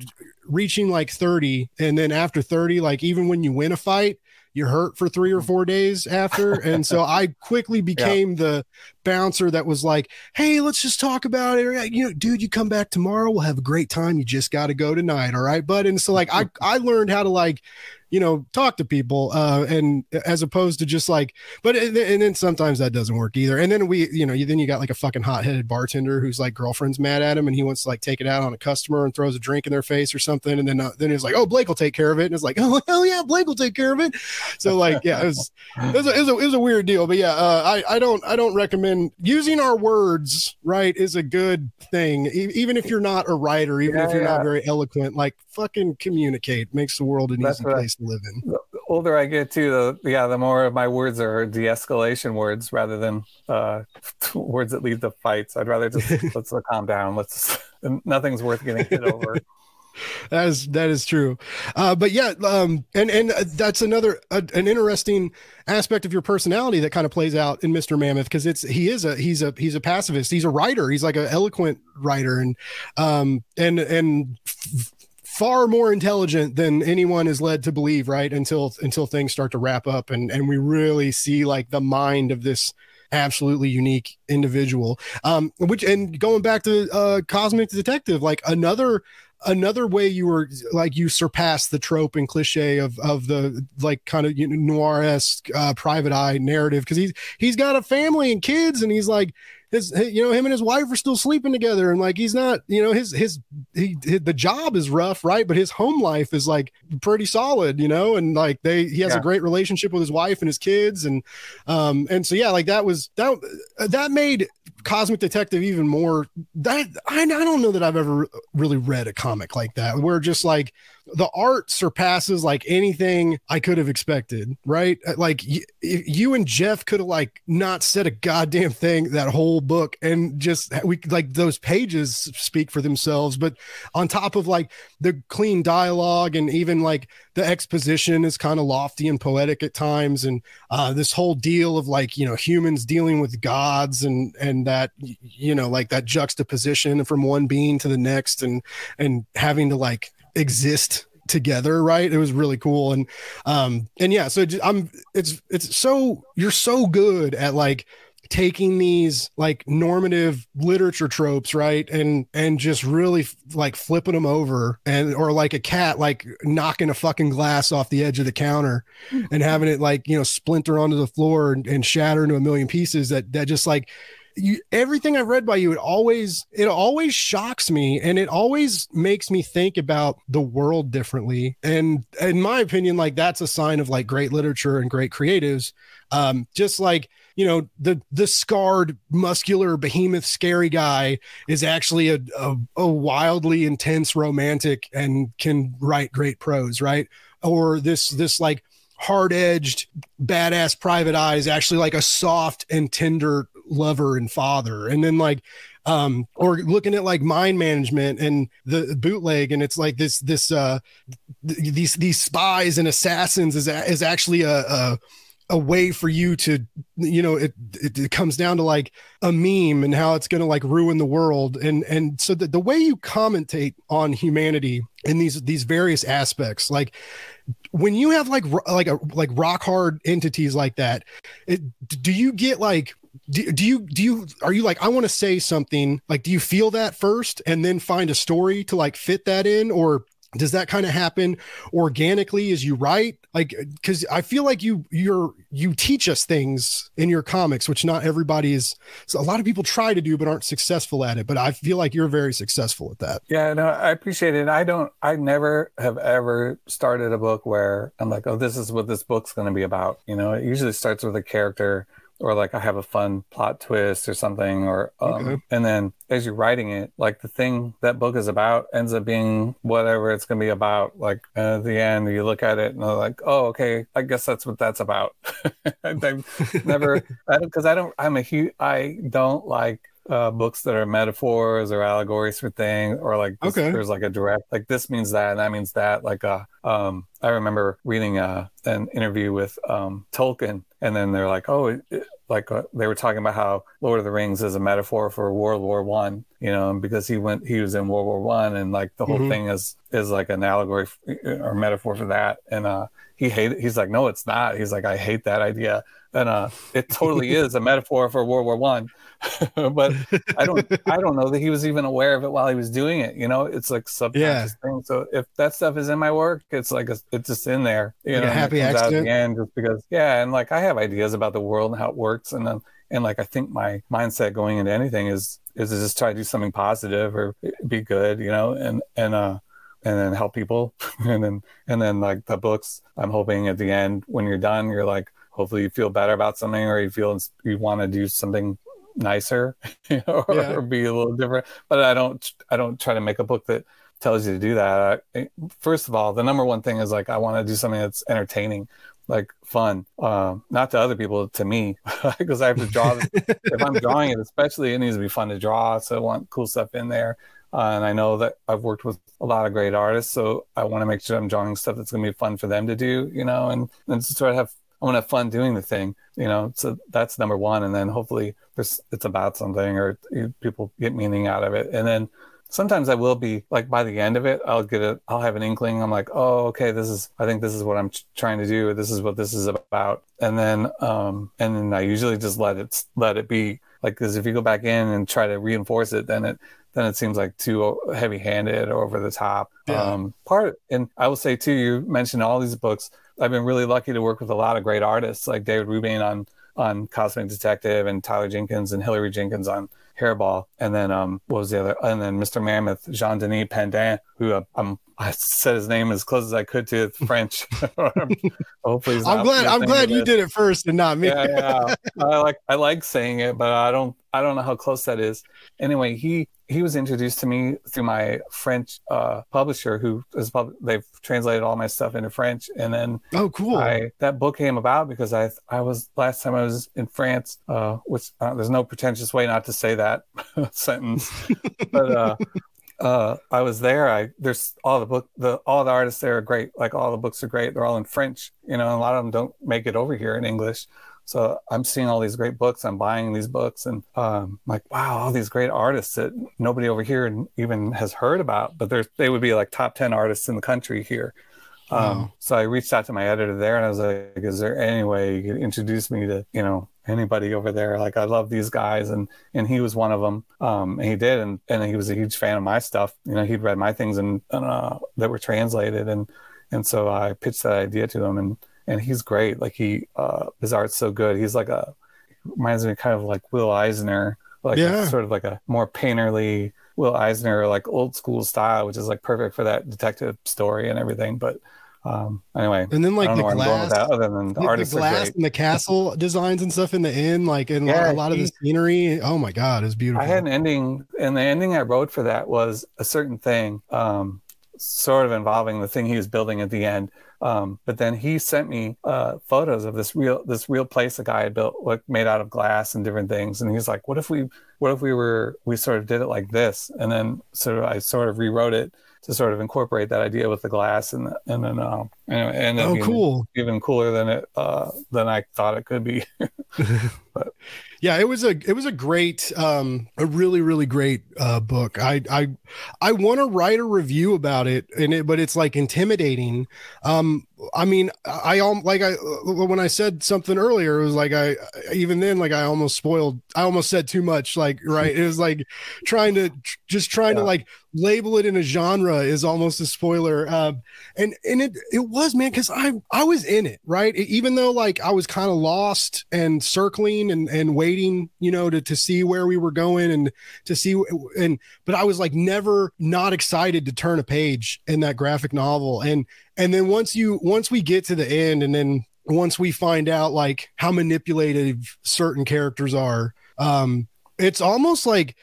reaching like 30 and then after 30 like even when you win a fight you're hurt for three or four days after. And so I quickly became yeah. the bouncer that was like, Hey, let's just talk about it. You know, dude, you come back tomorrow. We'll have a great time. You just got to go tonight. All right. But, and so like, I, I learned how to like, you know talk to people uh and as opposed to just like but and then sometimes that doesn't work either. And then we you know you then you got like a fucking hot-headed bartender who's like girlfriend's mad at him and he wants to like take it out on a customer and throws a drink in their face or something. And then uh, then he's like oh blake will take care of it. And it's like oh hell yeah blake will take care of it. So like yeah it was it was a, it was a, it was a weird deal. But yeah uh, i i don't i don't recommend using our words right is a good thing. E- even if you're not a writer even yeah, if you're yeah. not very eloquent like fucking communicate makes the world an That's easy place in. The older I get too, the yeah, the more of my words are de-escalation words rather than uh, words that lead to fights. I'd rather just let's calm down. Let's nothing's worth getting hit over. that is that is true uh, but yeah um, and and that's another uh, an interesting aspect of your personality that kind of plays out in mr mammoth because it's he is a he's a he's a pacifist he's a writer he's like an eloquent writer and um and and f- far more intelligent than anyone is led to believe right? Until until things start to wrap up and and we really see like the mind of this absolutely unique individual. Um which and going back to uh cosmic detective like another another way you were like you surpassed the trope and cliche of of the like kind of you know, noir-esque uh, private eye narrative because he's he's got a family and kids and he's like his, you know him and his wife are still sleeping together. And like he's not you know his his he, his, the job is rough right? But his home life is like pretty solid you know? And like they he has yeah. a great relationship with his wife and his kids. And um and so yeah like that was that that made cosmic detective even more. That I, I don't know that i've ever really read a comic like that where just like the art surpasses like anything I could have expected, right? Uh, like y- you and Jeff could have like not said a goddamn thing that whole book and just we like those pages speak for themselves, but on top of like the clean dialogue and even like the exposition is kind of lofty and poetic at times. And uh this whole deal of like, you know, humans dealing with gods and and that you know, like that juxtaposition from one being to the next and and having to like exist together right? It was really cool. And um and yeah so i'm it's it's so you're so good at like taking these like normative literature tropes right? And and just really like flipping them over and or like a cat like knocking a fucking glass off the edge of the counter and having it like you know splinter onto the floor and, and shatter into a million pieces that that just like you everything I've read by you, it always it always shocks me and it always makes me think about the world differently. And in my opinion, like that's a sign of like great literature and great creatives. Um, just like you know the the scarred muscular behemoth scary guy is actually a, a, a wildly intense romantic and can write great prose right or this this like hard edged badass private eye is actually like a soft and tender lover and father. And then like um or looking at like mind management and the bootleg and it's like this this uh th- these these spies and assassins is is actually a, a a way for you to you know it, it, it comes down to like a meme and how it's going to like ruin the world. And and so the, the way you commentate on humanity in these these various aspects like when you have like like a like rock hard entities like that it, do you get like do, do you do you are you like i want to say something like do you feel that first and then find a story to like fit that in? Or does that kind of happen organically as you write? Like because i feel like you you're you teach us things in your comics which not everybody is so a lot of people try to do but aren't successful at it but i feel like you're very successful at that. Yeah no i appreciate it. I don't i never have ever started a book where i'm like oh this is what this book's going to be about you know? It usually starts with a character or like I have a fun plot twist or something, or um, okay. and then as you're writing it, like the thing that book is about ends up being whatever it's going to be about. Like at the end, you look at it and they're like, oh, okay, I guess that's what that's about. I've never, because I, I don't, I'm a huge, I don't like uh, books that are metaphors or allegories for things, or like this, Okay. there's like a direct like this means that and that means that. Like uh, um, I remember reading uh, an interview with um, Tolkien, and then they're like, oh, it, like uh, they were talking about how Lord of the Rings is a metaphor for World War One, you know, because he went, he was in World War One, and like the whole Mhm. thing is is like an allegory or metaphor for that, and uh, he hated. He's like, no, it's not. He's like, I hate that idea, and uh, it totally is a metaphor for World War One, but I don't I don't know that he was even aware of it while he was doing it. You know, it's like subconscious thing. So if that stuff is in my work, it's like a, it's just in there. You Like know, happy comes out at the end just because yeah, and like I have ideas about the world and how it works, and then and like I think my mindset going into anything is is to just try to do something positive or be good, you know, and and uh and then help people and then and then like the books i'm hoping at the end when you're done you're like hopefully you feel better about something or you feel you want to do something nicer you know, or, Yeah. or be a little different but i don't i don't try to make a book that tells you to do that I, first of all the number one thing is like i want to do something that's entertaining like fun um not to other people to me because i have to draw if i'm drawing it especially it needs to be fun to draw so i want cool stuff in there uh, and I know that I've worked with a lot of great artists, so I want to make sure I'm drawing stuff that's going to be fun for them to do, you know, and and to sort of have I want to have fun doing the thing, you know. So that's number one, and then hopefully there's it's about something or people get meaning out of it, and then sometimes I will be like by the end of it, I'll get a I'll have an inkling. I'm like, oh, okay, this is I think this is what I'm trying to do. This is what this is about, and then um and then I usually just let it let it be like because if you go back in and try to reinforce it, then it then it seems like too heavy handed or over the top. Yeah. Um, part, and I will say too, you mentioned all these books. I've been really lucky to work with a lot of great artists like David Rubín on on Cosmic Detective and Tyler Jenkins and Hilary Jenkins on Hairball, and then um, what was the other? And then Mr. Mammoth, Jean Denis Pendanx, who uh, I'm I said his name as close as I could to French. Hopefully, I'm glad. I'm glad you did it first and not me. yeah, yeah. I like I like saying it, but I don't I don't know how close that is. Anyway, he he was introduced to me through my French uh, publisher, who is pub- they've translated all my stuff into French, and then Oh, cool. I that book came about because I I was last time I was in France, uh, which uh, there's no pretentious way not to say that sentence, but uh, uh, I was there. I there's all the book the all the artists there are great. Like all the books are great. They're all in French, you know. And a lot of them don't make it over here in English. So I'm seeing all these great books. I'm buying these books, and um, like, wow, all these great artists that nobody over here even has heard about, but they would be like top ten artists in the country here. Um, So I reached out to my editor there, and I was like, "Is there any way you could introduce me to you know anybody over there? Like, I love these guys," and and he was one of them. Um, and he did, and and he was a huge fan of my stuff. You know, he'd read my things and, and uh, that were translated, and and so I pitched that idea to him, and and he's great. Like he, uh, his art's so good. He's like a reminds me kind of like Will Eisner, like Yeah. sort of like a more painterly Will Eisner, like old school style, which is like perfect for that detective story and everything. But um, anyway, and then like the know where I'm going with glass, that, other than the, the, the glass and the castle designs and stuff in the inn, like and Yeah, a lot of the scenery. Oh my god, it's beautiful. I had an ending, and the ending I wrote for that was a certain thing, um, sort of involving the thing he was building at the end. Um, but then he sent me uh, photos of this real this real place a guy had built, like made out of glass and different things. And he's like, "What if we what if we were we sort of did it like this?" And then sort of I sort of rewrote it to sort of incorporate that idea with the glass, and and then um, anyway, and oh, cool. even cooler than it uh, than I thought it could be. Yeah, it was a it was a great um a really really great uh book. I I I want to write a review about it and it but it's like intimidating. Um I mean, I um like I when I said something earlier it was like I even then like I almost spoiled I almost said too much like right. It was like trying to just trying to like label it in a genre is almost a spoiler. Um and and it it was man cuz I I was in it, right? E- Even though like I was kind of lost and circling and and waiting, you know, to to see where we were going and to see and but I was like never not excited to turn a page in that graphic novel and and then once you once we get to the end and then once we find out like how manipulative certain characters are um it's almost like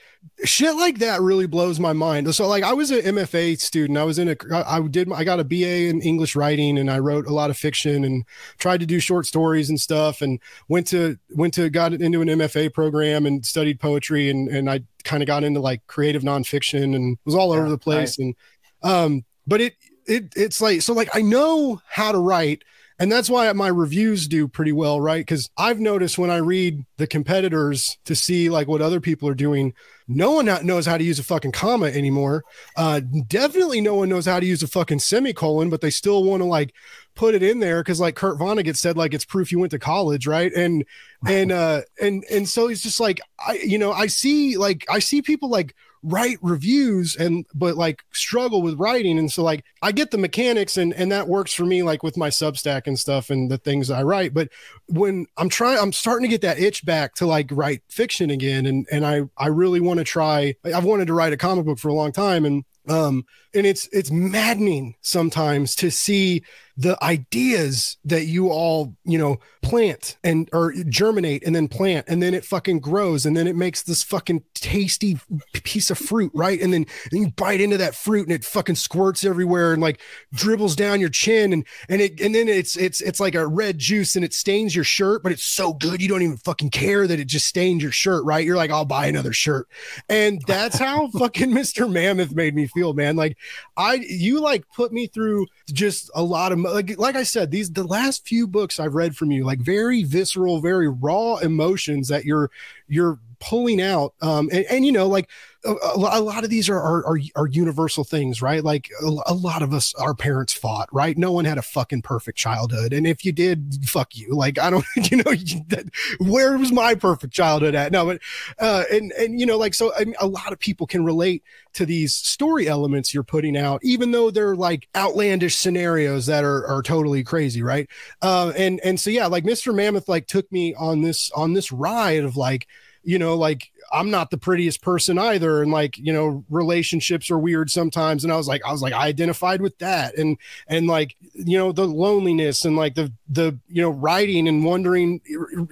shit like that really blows my mind. So like I was an MFA student. I was in a I did I got a BA in English writing and I wrote a lot of fiction and tried to do short stories and stuff and went to went to got into an MFA program and studied poetry and and I kind of got into like creative nonfiction and was all yeah, over the place right. and um but it it it's like so like I know how to write and that's why my reviews do pretty well, right? Because I've noticed when I read the competitors to see like what other people are doing, no one knows how to use a fucking comma anymore. Uh, definitely no one knows how to use a fucking semicolon, but they still want to like put it in there because like Kurt Vonnegut said, like it's proof you went to college, right? And and uh and and so it's just like I you know I see like I see people like write reviews and but like struggle with writing. And so like i get the mechanics and and that works for me like with my substack and stuff and the things i write. But when i'm trying i'm starting to get that itch back to like write fiction again. And and i i really want to try i've wanted to write a comic book for a long time. And um and it's it's maddening sometimes to see the ideas that you all you know plant and or germinate and then plant and then it fucking grows and then it makes this fucking tasty piece of fruit right? And then, then you bite into that fruit and it fucking squirts everywhere and like dribbles down your chin and and it and then it's it's it's like a red juice and it stains your shirt but it's so good you don't even fucking care that it just stains your shirt right? You're like I'll buy another shirt. And that's how fucking Mr. Mammoth made me feel man. Like I you like put me through just a lot of like like I said these the last few books I've read from you like very visceral very raw emotions that you're you're pulling out um and, and you know like a, a, lot of these are, are, are are universal things right? Like a, a, lot of us our parents fought right? No one had a fucking perfect childhood. And if you did fuck you. Like i don't you know that, where was my perfect childhood at? No but uh and and you know like so I mean, a lot of people can relate to these story elements you're putting out even though they're like outlandish scenarios that are are totally crazy right? Uh and and so yeah like mr mammoth like took me on this on this ride of like you know, like I'm not the prettiest person either. And like, you know, relationships are weird sometimes. And I was like, I was like, I identified with that. And, and like, you know, the loneliness and like the, the, you know, writing and wondering,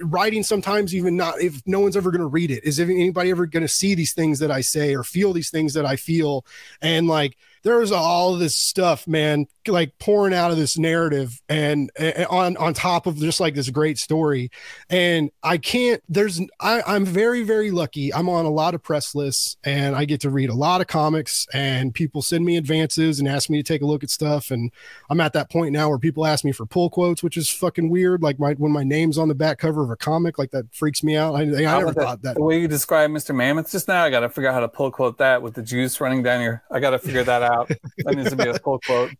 writing sometimes even not if no one's ever going to read it. Is anybody ever going to see these things that I say or feel these things that I feel? And like, there's all this stuff, man, like pouring out of this narrative and, and, on on top of just like this great story. And I can't. There's I, I'm very very lucky. I'm on a lot of press lists and I get to read a lot of comics. And people send me advances and ask me to take a look at stuff. And I'm at that point now where people ask me for pull quotes, which is fucking weird. Like my when my name's on the back cover of a comic, like that freaks me out. I, I never thought that. The way you describe Mr. Mammoth just now, I got to figure out how to pull quote that with the juice running down your. I got to figure that out out. That needs to be a full quote.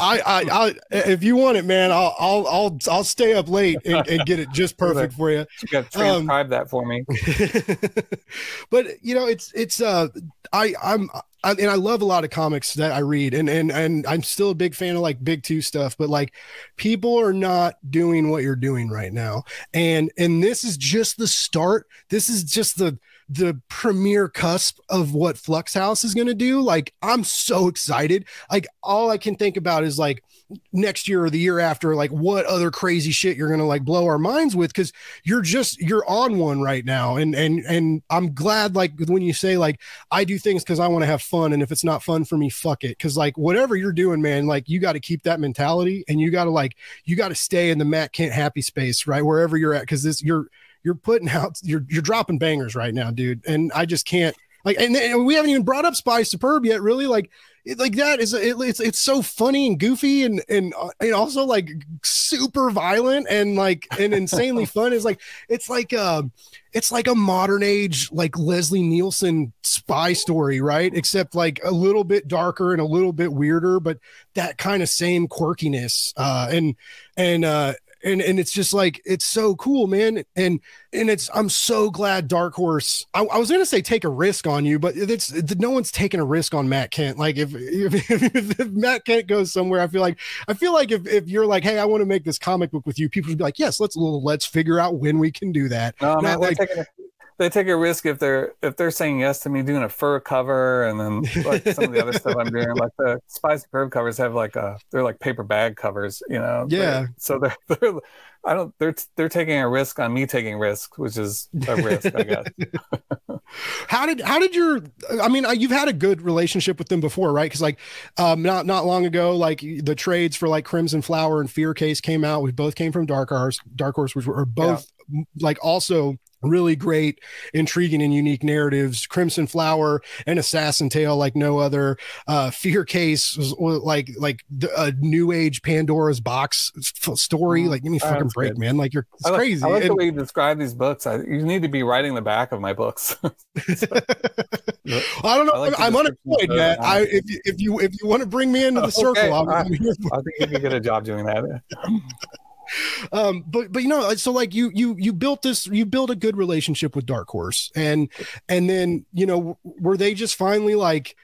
I, I, I, if you want it, man, I'll, I'll, I'll, I'll stay up late and, and get it just perfect for you. You got to transcribe um, that for me. but you know, it's, it's, uh, I, I'm, I, and I love a lot of comics that I read, and and and I'm still a big fan of like big two stuff. But like, people are not doing what you're doing right now, and and this is just the start. This is just the the premier cusp of what Flux House is going to do. Like, I'm so excited. Like, all I can think about is like next year or the year after, like what other crazy shit you're going to like blow our minds with because you're just you're on one right now. And and and I'm glad like when you say like I do things because I want to have fun, and if it's not fun for me, fuck it. Because like whatever you're doing, man, like you got to keep that mentality, and you got to like you got to stay in the Matt Kindt happy space, right? Wherever you're at, because this you're you're putting out you're you're dropping bangers right now, dude. And I just can't like and, and we haven't even brought up Spy Superb yet, really. Like it, like that is it, it's it's so funny and goofy and and uh, and also like super violent and like and insanely fun. Is like it's like uh it's like a modern age like Leslie Nielsen spy story, right? Except like a little bit darker and a little bit weirder, but that kind of same quirkiness. Uh and and uh and and it's just like it's so cool man. And and it's i'm so glad dark horse i, I was gonna say take a risk on you but it's no one's taking a risk on matt kindt. Like if if, if, if matt kindt goes somewhere i feel like i feel like if, if you're like hey i want to make this comic book with you people would be like yes let's let's figure out when we can do that. No, man, like, they take a risk if they're if they're saying yes to me doing a fur cover and then like some of the other stuff I'm doing like the Spy Superb covers have like a they're like paper bag covers you know? Yeah. So they're, they're I don't they're they're taking a risk on me taking risk which is a risk I guess. How did how did your i mean you've had a good relationship with them before right? Because like um not not long ago like the trades for like crimson flower and fear case came out we both came from dark horse dark horse which were both yeah. like also really great, intriguing, and unique narratives. Crimson Flower and Assassin Tale, like no other. Uh, Fear Case was, was like like the, a new age Pandora's box story. Mm, like, give me a fucking break, good. man. Like you're I like, crazy. I like and, the way you describe these books. I, you need to be writing the back of my books. I don't know. I like I'm unemployed, man. I, if you, if you if you want to bring me into the circle. I'm, I'm here. I think you can get a job doing that um but but you know so like you you you built this you built a good relationship with dark horse and and then you know were they just finally like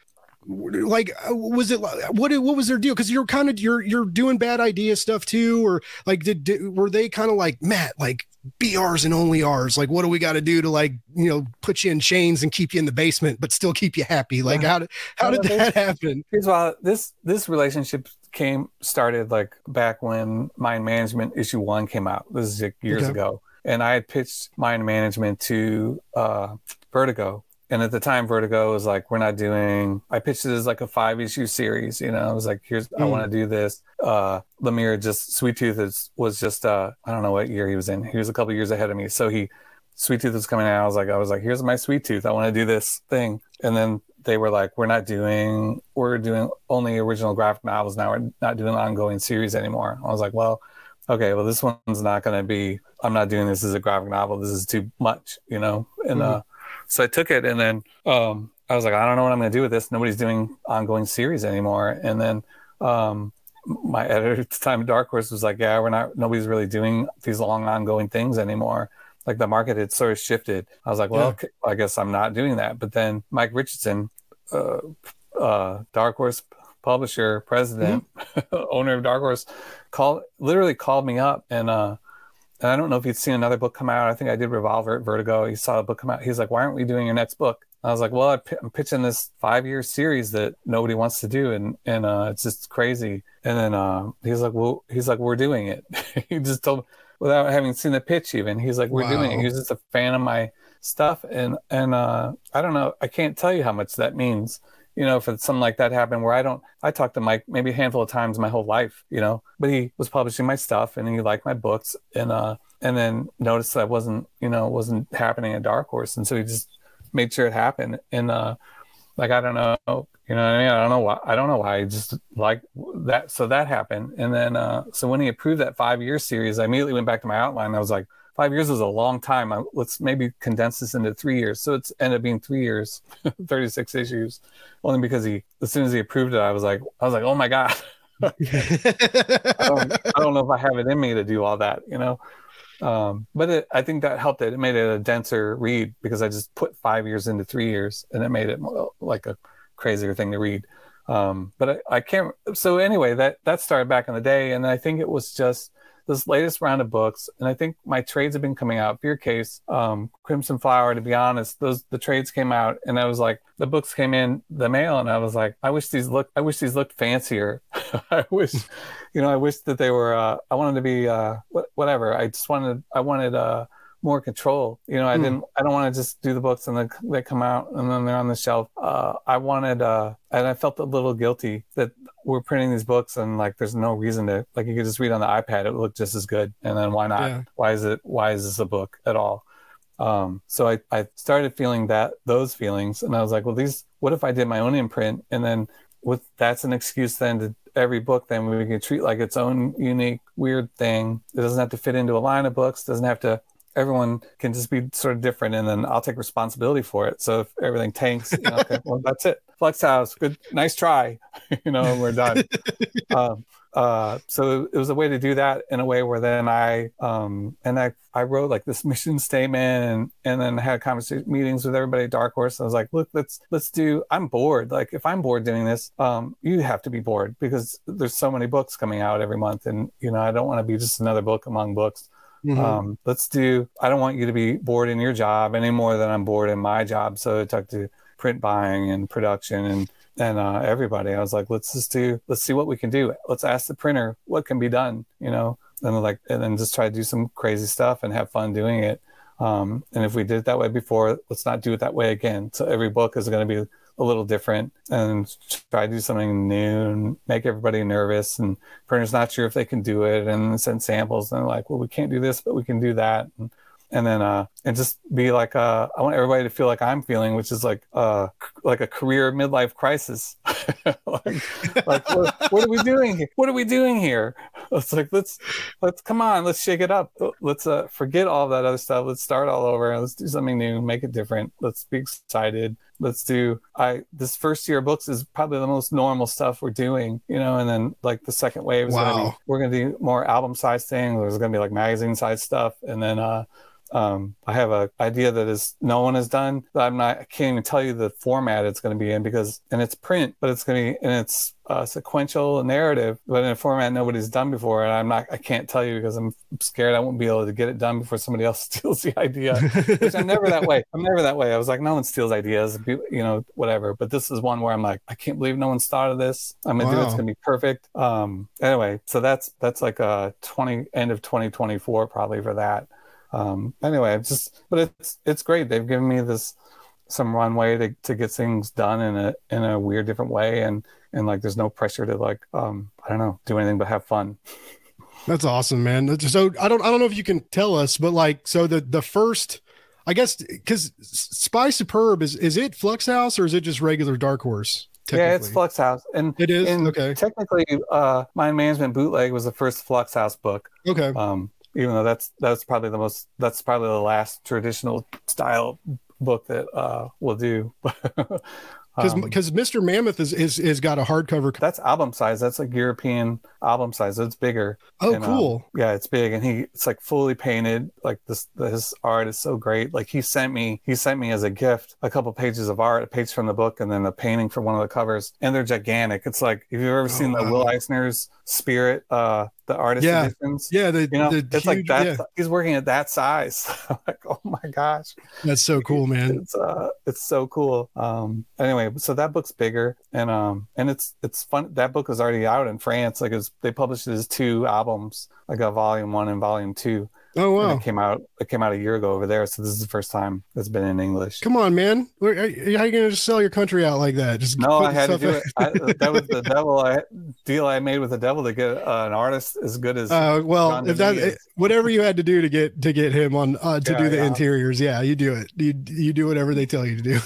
like was it what what was their deal? Because you're kind of you're you're doing bad idea stuff too or like did, did were they kind of like matt like be ours and only ours. Like what do we got to do to like you know put you in chains and keep you in the basement but still keep you happy? Like how did how did that happen? here's why this this relationship came started like back when mind management issue one came out this is like years okay. ago and i had pitched mind management to uh vertigo and at the time, Vertigo was like, we're not doing, I pitched it as like a five issue series. You know, I was like, here's, mm. I want to do this. Uh, Lemire just, Sweet Tooth is, was just, uh, I don't know what year he was in. He was a couple years ahead of me. So he, Sweet Tooth was coming out. I was like, I was like, here's my Sweet Tooth. I want to do this thing. And then they were like, we're not doing, we're doing only original graphic novels now. We're not doing ongoing series anymore. I was like, well, okay, well, this one's not going to be, I'm not doing this as a graphic novel. This is too much, you know? And, mm-hmm. uh, so I took it and then um, I was like, I don't know what I'm going to do with this. Nobody's doing ongoing series anymore. And then um, my editor at the time, Dark Horse, was like, Yeah, we're not. Nobody's really doing these long ongoing things anymore. Like the market had sort of shifted. I was like, Well, yeah. I guess I'm not doing that. But then Mike Richardson, uh, uh, Dark Horse publisher, president, mm-hmm. owner of Dark Horse, called literally called me up and uh, and I don't know if he'd seen another book come out. I think I did Revolver at Vertigo. He saw a book come out. He's like, "Why aren't we doing your next book?" I was like, "Well, I'm pitching this five-year series that nobody wants to do, and and uh, it's just crazy." And then uh, he's like, "Well, he's like, we're doing it." he just told without having seen the pitch even. He's like, "We're wow. doing it." He was just a fan of my stuff, and and uh, I don't know. I can't tell you how much that means you know, for something like that happened where I don't, I talked to Mike maybe a handful of times my whole life, you know, but he was publishing my stuff and he liked my books and, uh, and then noticed that wasn't, you know, wasn't happening at Dark Horse. And so he just made sure it happened. And, uh, like, I don't know, you know I mean? I don't know why, I don't know why I just like that. So that happened. And then, uh, so when he approved that five year series, I immediately went back to my outline. I was like, five years is a long time. I, let's maybe condense this into three years. So it's ended up being three years, 36 issues, only because he, as soon as he approved it, I was like, I was like, oh my God. I, don't, I, don't, know if I have it in me to do all that, you know? Um, but it, I think that helped it. It made it a denser read because I just put five years into three years and it made it more, like a crazier thing to read. Um, but I, I can't. So anyway, that, that started back in the day. And I think it was just, this latest round of books, and I think my trades have been coming out. Fear Case, um, Crimson Flower. To be honest, those the trades came out, and I was like, the books came in the mail, and I was like, I wish these look, I wish these looked fancier. I wish, you know, I wish that they were. Uh, I wanted to be uh, whatever. I just wanted, I wanted. Uh, more control. You know, I mm. didn't. I don't want to just do the books and then they come out and then they're on the shelf. Uh, I wanted, uh, and I felt a little guilty that we're printing these books and like there's no reason to like you could just read on the iPad. It would look just as good. And then why not? Yeah. Why is it? Why is this a book at all? Um, so I, I started feeling that those feelings, and I was like, well, these. What if I did my own imprint, and then with that's an excuse then to every book then we can treat like its own unique weird thing. It doesn't have to fit into a line of books. Doesn't have to everyone can just be sort of different and then I'll take responsibility for it. So if everything tanks, you know, okay, well, that's it. Flux House, good, nice try, you know, we're done. um, uh, so it was a way to do that in a way where then I, um, and I, I wrote like this mission statement and, and then had conversation meetings with everybody at Dark Horse. I was like, look, let's, let's do, I'm bored. Like if I'm bored doing this, um, you have to be bored because there's so many books coming out every month. And, you know, I don't want to be just another book among books. Mm-hmm. Um, let's do, I don't want you to be bored in your job any more than I'm bored in my job. So I talked to print buying and production and, and uh, everybody. I was like, let's just do, let's see what we can do. Let's ask the printer what can be done, you know, and like, and then just try to do some crazy stuff and have fun doing it. Um, and if we did it that way before, let's not do it that way again. So every book is going to be a little different and try to do something new and make everybody nervous. And printers not sure if they can do it and send samples and like, well, we can't do this, but we can do that. And and then uh and just be like uh I want everybody to feel like I'm feeling, which is like uh like a career midlife crisis. like, like what, what, are we doing here? What are we doing here? It's like let's let's come on, let's shake it up. Let's uh forget all that other stuff. Let's start all over. Let's do something new, make it different. Let's be excited. Let's do I this first year of books is probably the most normal stuff we're doing, you know, and then like the second wave is wow. gonna be we're gonna do more album size things. There's gonna be like magazine size stuff and then uh um, I have an idea that is no one has done. I'm not. I can't even tell you the format it's going to be in because, and it's print, but it's going to be and it's uh, sequential narrative, but in a format nobody's done before. And I'm not. I can't tell you because I'm scared I won't be able to get it done before somebody else steals the idea. Which I'm never that way. I'm never that way. I was like, no one steals ideas, you know, whatever. But this is one where I'm like, I can't believe no one's thought of this. I'm gonna wow. do it. It's gonna be perfect. Um. Anyway, so that's that's like a 20 end of 2024 probably for that um, anyway, it's just, but it's it's great. They've given me this some runway to, to get things done in a in a weird different way, and and like there's no pressure to like um I don't know do anything but have fun. That's awesome, man. So I don't I don't know if you can tell us, but like so the the first. I guess because Spy Superb is is it Flux House or is it just regular Dark Horse? Yeah, it's Flux House, and it is and okay. Technically, uh, Mind Management Bootleg was the first Flux House book. Okay. Um, even though that's that's probably the most that's probably the last traditional style book that uh, we'll do. because um, Mr. Mammoth is is is got a hardcover. That's album size. That's like European album size. It's bigger. Oh, and, cool. Um, yeah, it's big, and he it's like fully painted. Like this, his art is so great. Like he sent me he sent me as a gift a couple pages of art, a page from the book, and then a painting from one of the covers, and they're gigantic. It's like if you've ever oh, seen wow. the Will Eisner's Spirit, uh, the artist yeah. editions. Yeah, you know, the it's huge, like that. Yeah. He's working at that size. like, oh my gosh, that's so cool, man. It's uh, it's so cool. Um, anyway, so that book's bigger, and um, and it's it's fun. That book is already out in France. Like, it's, they published it as two albums, like a volume one and volume two. Oh wow! And it came out. It came out a year ago over there. So this is the first time it's been in English. Come on, man! How are you gonna just sell your country out like that? Just no, I had to do it. I, that was the devil I, deal I made with the devil to get uh, an artist as good as. Uh, well, John if that whatever you had to do to get to get him on uh, to yeah, do the yeah. interiors, yeah, you do it. You you do whatever they tell you to do.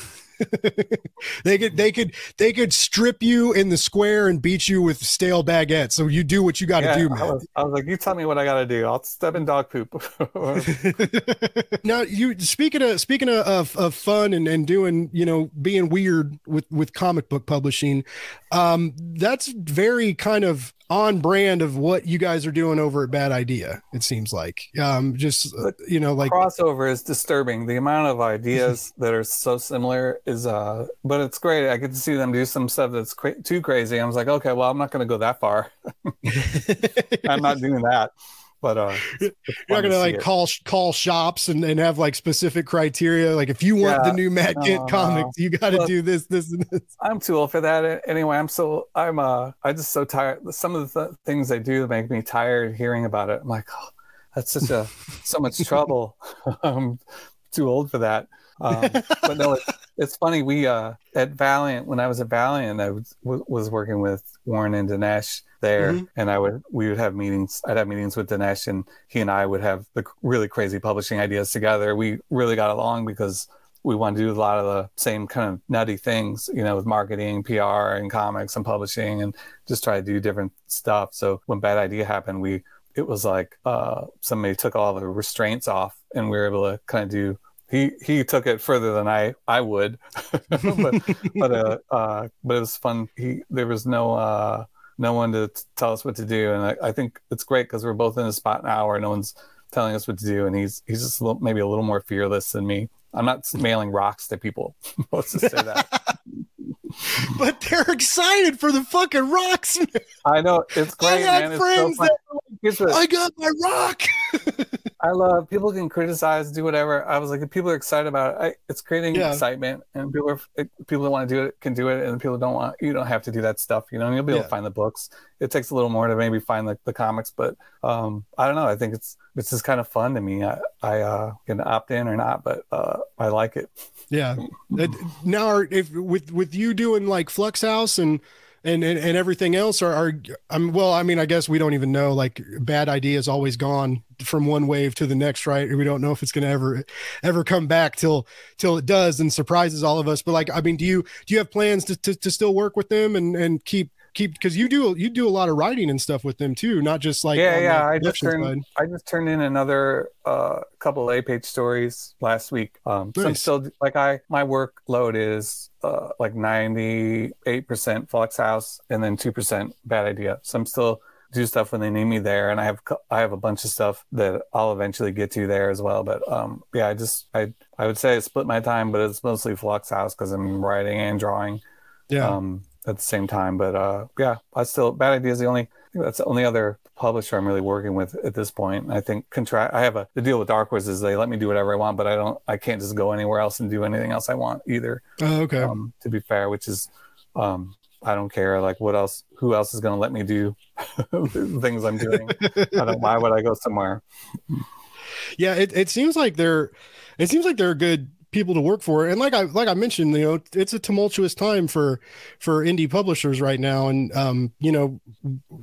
they could they could they could strip you in the square and beat you with stale baguettes. So you do what you got to yeah, do, man. I was, I was, like, you tell me what I got to do. I'll step in dog poop. now you speaking of speaking of, of, of, fun and, and doing you know being weird with with comic book publishing, um, that's very kind of on brand of what you guys are doing over at Bad Idea. It seems like, um, just uh, you know, like crossover is disturbing. The amount of ideas that are so similar is, uh, but it's great. I get to see them do some stuff that's cra- too crazy. I was like, okay, well, I'm not going to go that far. I'm not doing that but uh you're not gonna like it. call call shops and, and have like specific criteria. Like if you want yeah, the new Matt Kindt comics you got to do this this and this. I'm too old for that. Anyway i'm so i'm uh i just so tired. Some of the th- things they do make me tired hearing about it. I'm like oh, that's such a so much trouble. I'm too old for that. Um, but no, it's, it's, funny. We uh, at Valiant when I was at Valiant, I was, was working with Warren and Dinesh there, mm-hmm. and I would we would have meetings. I'd have meetings with Dinesh, and he and I would have the really crazy publishing ideas together. We really got along because we wanted to do a lot of the same kind of nutty things, you know, with marketing, PR, and comics and publishing, and just try to do different stuff. So when Bad Idea happened, we it was like uh, somebody took all the restraints off, and we were able to kind of do he he took it further than I I would, but but uh, uh, but it was fun. He there was no uh no one to t- tell us what to do, and I, I think it's great because we're both in a spot now where no one's telling us what to do, and he's he's just a little, maybe a little more fearless than me. I'm not mailing rocks to people. Let's just say that. but they're excited for the fucking rocks. I know it's great. I had man. friends so that I got my rock. I love people can criticize, do whatever. I was like, if people are excited about it, I, it's creating Yeah. excitement, and people are people that want to do it can do it, and people don't want you don't have to do that stuff. You know, and you'll be able Yeah. to find the books. It takes a little more to maybe find the, the comics, but um, I don't know. I think it's it's just kind of fun to me. I I uh, can opt in or not, but uh, I like it. Yeah. Now, if with with you doing like Flux House and and and, and everything else, are are I'm well. I mean, I guess we don't even know. Like, bad ideas always gone from one wave to the next, right? We don't know if it's to ever ever come back till till it does and surprises all of us. But like, I mean, do you do you have plans to to, to still work with them and and keep keep because you do you do a lot of writing and stuff with them too, not just like yeah, yeah. I just turned I just turned in another uh, couple A page stories last week. Um, so I'm still like I my workload is uh, like ninety eight percent Flux House and then two percent Bad Idea. So I'm still do stuff when they need me there, and I have I have a bunch of stuff that I'll eventually get to there as well. But um, yeah, I just I I would say I split my time, but it's mostly Flux House because I'm writing and drawing Yeah. um, at the same time. But uh, yeah, I still Bad Idea is the only I think that's the only other publisher I'm really working with at this point. I think contract I have a the deal with Dark Horse is they let me do whatever I want, but I don't I can't just go anywhere else and do anything else I want either. oh, okay. Um, to be fair, which is um, I don't care like what else who else is gonna let me do the things I'm doing. I don't why would I go somewhere? yeah it, it seems like they're it seems like they're a good people to work for. And like i like i mentioned you know it's a tumultuous time for for indie publishers right now. And um you know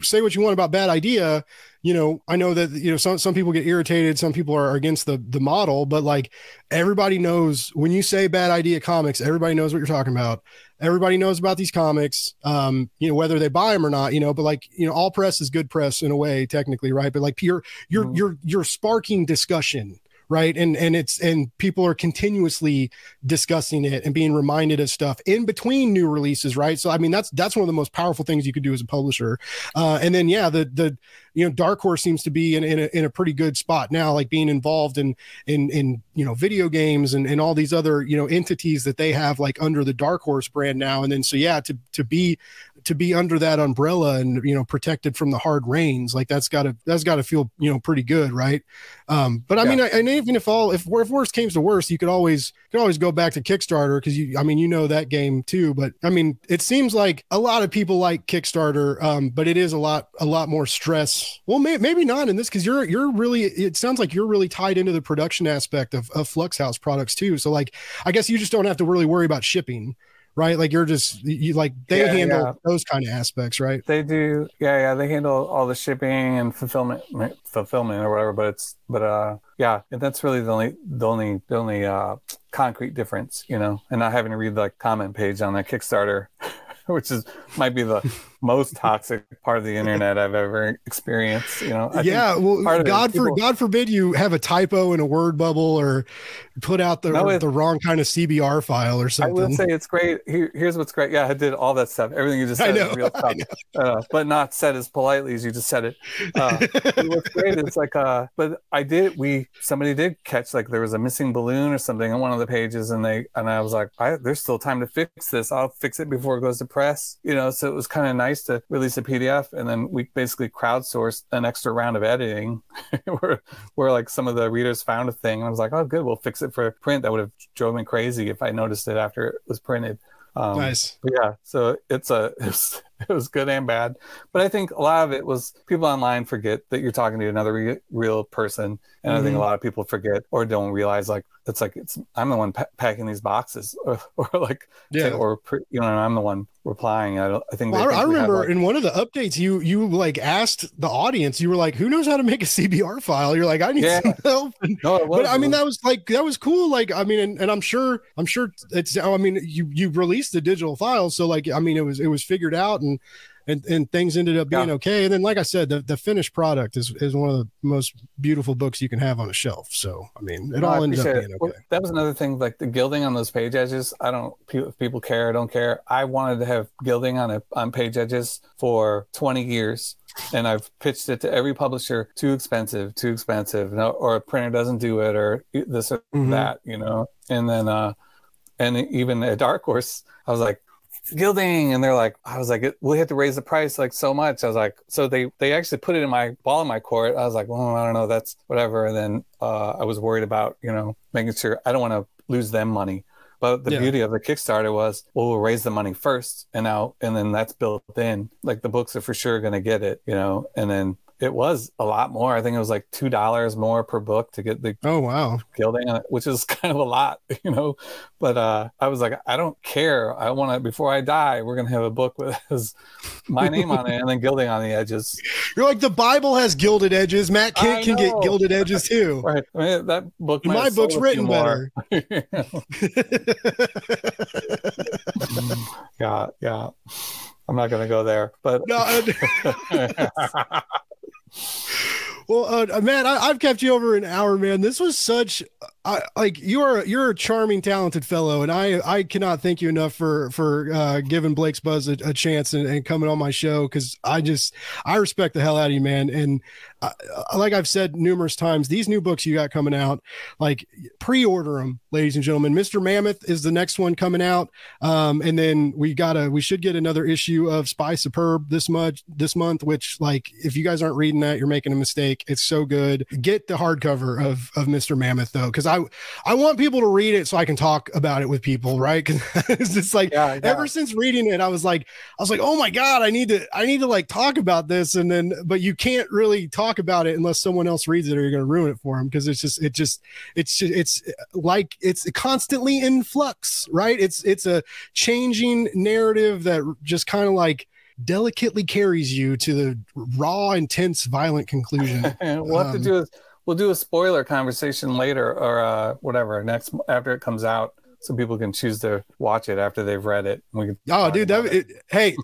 say what you want about bad idea you know i know that you know some some people get irritated some people are against the the model but like everybody knows when you say bad idea comics everybody knows what you're talking about. Everybody knows about these comics um you know whether they buy them or not you know but like you know all press is good press in a way technically right? But like you're you're Mhm. you're you're sparking discussion right? And and it's and people are continuously discussing it and being reminded of stuff in between new releases right? So i mean that's that's one of the most powerful things you could do as a publisher. Uh and then yeah the the you know dark horse seems to be in in a, in a pretty good spot now like being involved in in in you know video games and and all these other you know entities that they have like under the dark horse brand now. And then so yeah to to be to be under that umbrella and you know protected from the hard rains like that's got to that's got to feel you know pretty good right? Um but i Yeah. mean I, and even if all if, if worst came to worst you could always you could always go back to kickstarter because you i mean you know that game too but i mean it seems like a lot of people like kickstarter um but it is a lot a lot more stress. Well may, maybe not in this because you're you're really it sounds like you're really tied into the production aspect of, of flux house products too so like i guess you just don't have to really worry about shipping right like you're just you like they Yeah, handle yeah. those kind of aspects right They do, yeah, yeah. They handle all the shipping and fulfillment, fulfillment or whatever. But it's, but uh, yeah, and that's really the only, the only, the only uh, concrete difference, you know. And not having to read the comment page on that Kickstarter, which is might be the most toxic part of the internet I've ever experienced. You know, I yeah well god for people- god forbid you have a typo in a word bubble or put out the No, it- the wrong kind of cbr file or something. I will something say it's great. Here, here's what's great. Yeah, I did all that stuff. Everything you just said know, is real stuff, uh, but not said as politely as you just said it. Uh, what's great is like, uh, but I did. We somebody did catch like there was a missing balloon or something on one of the pages, and they and I was like, I, there's still time to fix this. I'll fix it before it goes to press. You know, so it was kind of nice to release a PDF, and then we basically crowdsourced an extra round of editing, where where like some of the readers found a thing, and I was like, oh, good, we'll fix it for print. That would have drove me crazy if I noticed it after it was printed. Um, nice yeah, so it's a it was, it was good and bad, but I think a lot of it was people online forget that you're talking to another re- real person, and I think a lot of people forget or don't realize like it's like it's I'm the one pa- packing these boxes, or, or like yeah or you know, I'm the one replying. I don't. I think. well, I, think I remember like- in one of the updates, you you like asked the audience, you were like, "Who knows how to make a CBR file?" You're like, "I need Yeah. some help." And no, was, but I mean, that was like that was cool. Like, I mean, and, and I'm sure, I'm sure it's. I mean, you you released the digital files, so like, I mean, it was it was figured out, and and and things ended up being Yeah. okay. And then, like I said, the the finished product is is one of the most beautiful books you can have on a shelf. So, I mean, it No, all ended up being okay. Well, That was another thing, like the gilding on those page edges. I don't if people care I don't care. I wanted to have gilding on a, on page edges for 20 years, and I've pitched it to every publisher. Too expensive, too expensive. No, or a printer doesn't do it, or this or Mhm. that. You know. And then, uh, and even at Dark Horse, I was like, Gilding, and they're like, I was like, we have to raise the price like so much. I was like, so they they actually put it in my ball in my court. I was like, well, I don't know, that's whatever. And then uh, I was worried about you know making sure I don't want to lose them money. But the Yeah. beauty of the Kickstarter was, well, we'll raise the money first, and now and then that's built in. Like the books are for sure going to get it, you know. And then it was a lot more. I think it was like two dollars more per book to get the Oh wow. gilding on it, which is kind of a lot, you know. But uh, I was like, I don't care. I want to before I die, we're gonna have a book with my name on it and then gilding on the edges. You're like the Bible has gilded edges. Matt Kindt can get gilded edges too. Right. I mean, that book. My book's written better. yeah, yeah. I'm not gonna go there, but no, uh, well, uh, Matt, I, I've kept you over an hour, man. This was such, I like you are you're a charming, talented fellow, and I I cannot thank you enough for for uh, giving Blake's Buzz a, a chance and, and coming on my show because I just I respect the hell out of you, man. And uh, like I've said numerous times, these new books you got coming out, like pre-order them, ladies and gentlemen. Mr. Mammoth is the next one coming out, um, and then we gotta we should get another issue of Spy Superb this much this month. Which like if you guys aren't reading that, you're making a mistake. It's so good. Get the hardcover of of Mr. Mammoth though, because I I want people to read it so I can talk about it with people, right? Because it's just like yeah, yeah. ever since reading it i was like i was like oh my god i need to i need to like talk about this and then but you can't really talk about it unless someone else reads it or you're going to ruin it for them because it's just it just it's ju- it's like it's constantly in flux right? It's it's a changing narrative that just kind of like delicately carries you to the raw intense violent conclusion. We'll have Um, to do a, we'll do a spoiler conversation later or uh, whatever next after it comes out, so people can choose to watch it after they've read it. We can Oh, dude, that it. it, hey,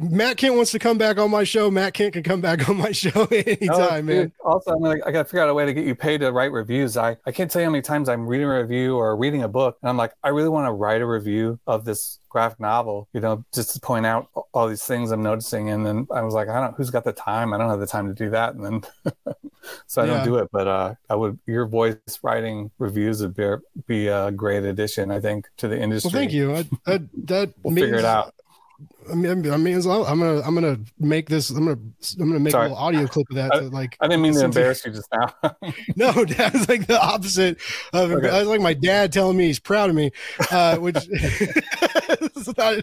Matt Kindt wants to come back on my show. Matt Kindt can come back on my show anytime, man. dude, Also, I'm gonna, I got to figure out a way to get you paid to write reviews. I, I can't tell you how many times I'm reading a review or reading a book, and I'm like, I really want to write a review of this graphic novel, you know, just to point out all these things I'm noticing. And then I was like, I don't, who's got the time? I don't have the time to do that. And then, so I Yeah. don't do it. But uh, I would, your voice writing reviews would be, be a great addition, I think, to the industry. Well, thank you. I, I, that We'll means, figure it out. I mean, I mean, as well, I'm gonna, I'm gonna make this. I'm gonna, I'm gonna make Sorry. a little audio clip of that. To like, I didn't mean to listen to- embarrass you just now. no, that was like the opposite of. Okay. I was like my dad telling me he's proud of me, uh, which. I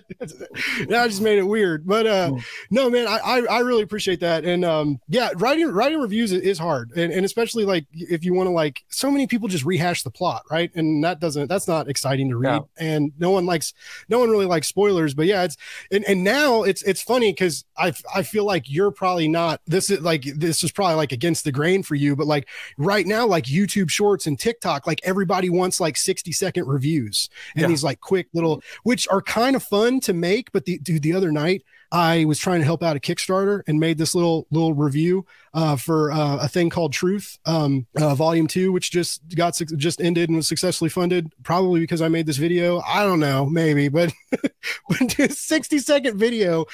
just made it weird, but uh, Mm. no, man, I, I I really appreciate that, and um, yeah, writing writing reviews is hard, and, and especially like if you want to like, so many people just rehash the plot, right, and that doesn't that's not exciting to read, Yeah. and no one likes no one really likes spoilers, but yeah, it's and, and now it's it's funny because I I feel like you're probably not this is like this is probably like against the grain for you, but like right now, like YouTube Shorts and TikTok, like everybody wants like 60 second reviews and Yeah. these like quick little, which are kind of fun to make. But the dude, the other night, I was trying to help out a Kickstarter and made this little little review uh, for uh, a thing called Truth, um, uh, Volume Two, which just got suc- just ended and was successfully funded. Probably because I made this video. I don't know, maybe, but but this 60 second video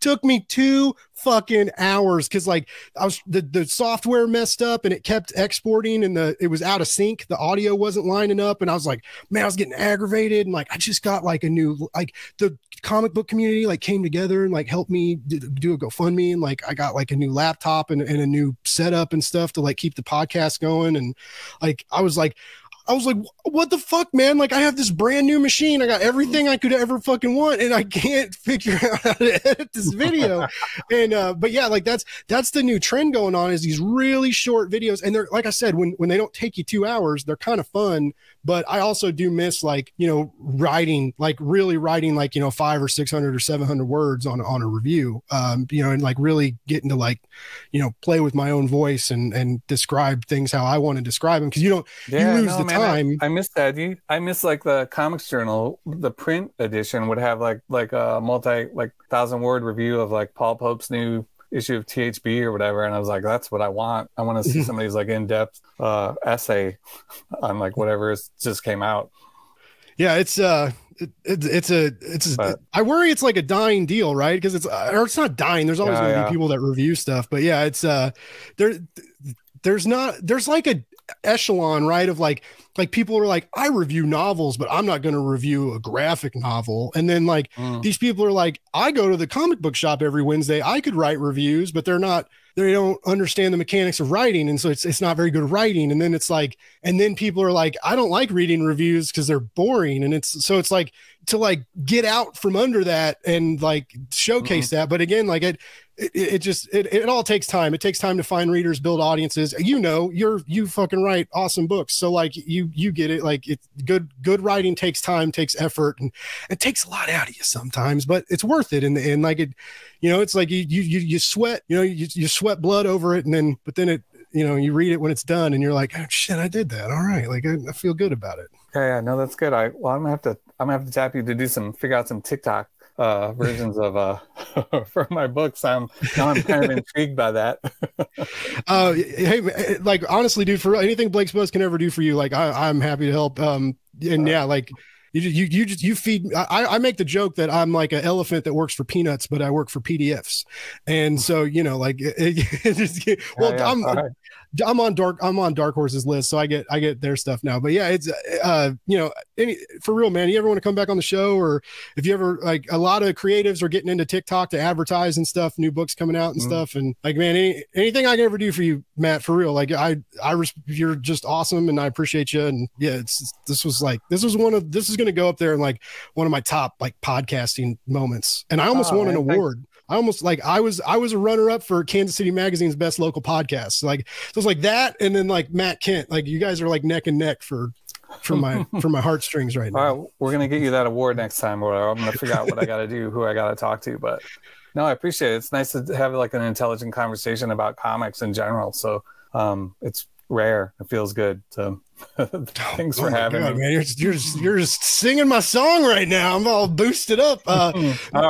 took me two fucking hours because like I was the, the software messed up and it kept exporting and the it was out of sync. The audio wasn't lining up, and I was like, man, I was getting aggravated and like I just got like a new like the comic book community like came together and like helped me d- do a GoFundMe and like I got like a new laptop and, and a new setup and stuff to like keep the podcast going and like I was like I was like, what the fuck, man? Like, I have this brand new machine. I got everything I could ever fucking want, and I can't figure out how to edit this video. and uh, but yeah, like that's that's the new trend going on is these really short videos. And they're like I said, when when they don't take you two hours, they're kind of fun. But I also do miss like, you know, writing, like really writing like, you know, five or six hundred or seven hundred words on on a review. Um, you know, and like really getting to like, you know, play with my own voice and and describe things how I want to describe them. Cause you don't you lose the I- time. I, miss that. You, I miss like the comics journal, the print edition would have like like a multi like thousand word review of like Paul Pope's new issue of THB or whatever, and I was like, that's what I want. I want to see somebody's like in depth uh, essay on like whatever is, just came out. Yeah, it's uh, it, it, it's a, it's. A, But- I worry it's like a dying deal, right? Because it's, uh, or it's not dying. There's always Yeah, going to yeah. be people that review stuff, but yeah, it's uh, there, there's not, there's like a, echelon, right? Of like, like people are like, I review novels, but I'm not going to review a graphic novel. And then like mm. these people are like, I go to the comic book shop every Wednesday. I could write reviews, but they're not they don't understand the mechanics of writing and so it's it's not very good writing and then it's like and then people are like I don't like reading reviews because they're boring and it's so it's like to like get out from under that and like showcase mm-hmm. that. But again like it it, it just it, it all takes time. It takes time to find readers build audiences. You know you're you fucking write awesome books. So like you you get it. Like it good good writing takes time takes effort and it takes a lot out of you sometimes but it's worth it in the end. Like it you know it's like you you you sweat you know you, you sweat blood over it and then but then it you know you read it when it's done and you're like oh shit i did that. All right. Like i, I feel good about it yeah yeah no that's good i well i'm gonna have to i'm gonna have to tap you to do some figure out some tiktok uh, versions of uh, for my books. I'm now I'm kind of intrigued by that. uh, hey, like honestly, dude, for anything Blake's Buzz can ever do for you, like I, I'm happy to help. Um, and yeah, like you you you just you feed. I, I make the joke that I'm like an elephant that works for peanuts, but I work for PDFs, and so you know, like, it, it just, well, yeah, yeah. I'm I'm on dark I'm on Dark Horse's list, so I get I get their stuff now. But yeah, it's uh you know any for real, man. You ever want to come back on the show, or if you ever like a lot of creatives are getting into TikTok to advertise and stuff, new books coming out and mm stuff, and like man, any, anything I can ever do for you, Matt, for real. Like I I you're just awesome, and I appreciate you. And yeah, it's this was like this was one of this is to go up there in like one of my top like podcasting moments, and I almost oh, won man, an award. I almost like I was I was a runner up for Kansas City Magazine's best local podcast. Like so it's like that, and then like Matt Kindt. Like you guys are like neck and neck for for my for my heartstrings right now. All right, we're gonna get you that award next time, or I'm gonna figure out what I got to do, who I got to talk to. But no, I appreciate it. It's nice to have like an intelligent conversation about comics in general. So um, it's rare. It feels good. So Thanks oh, for having God, me. Man, you're, you're, just, you're just singing my song right now. I'm all boosted up. Uh,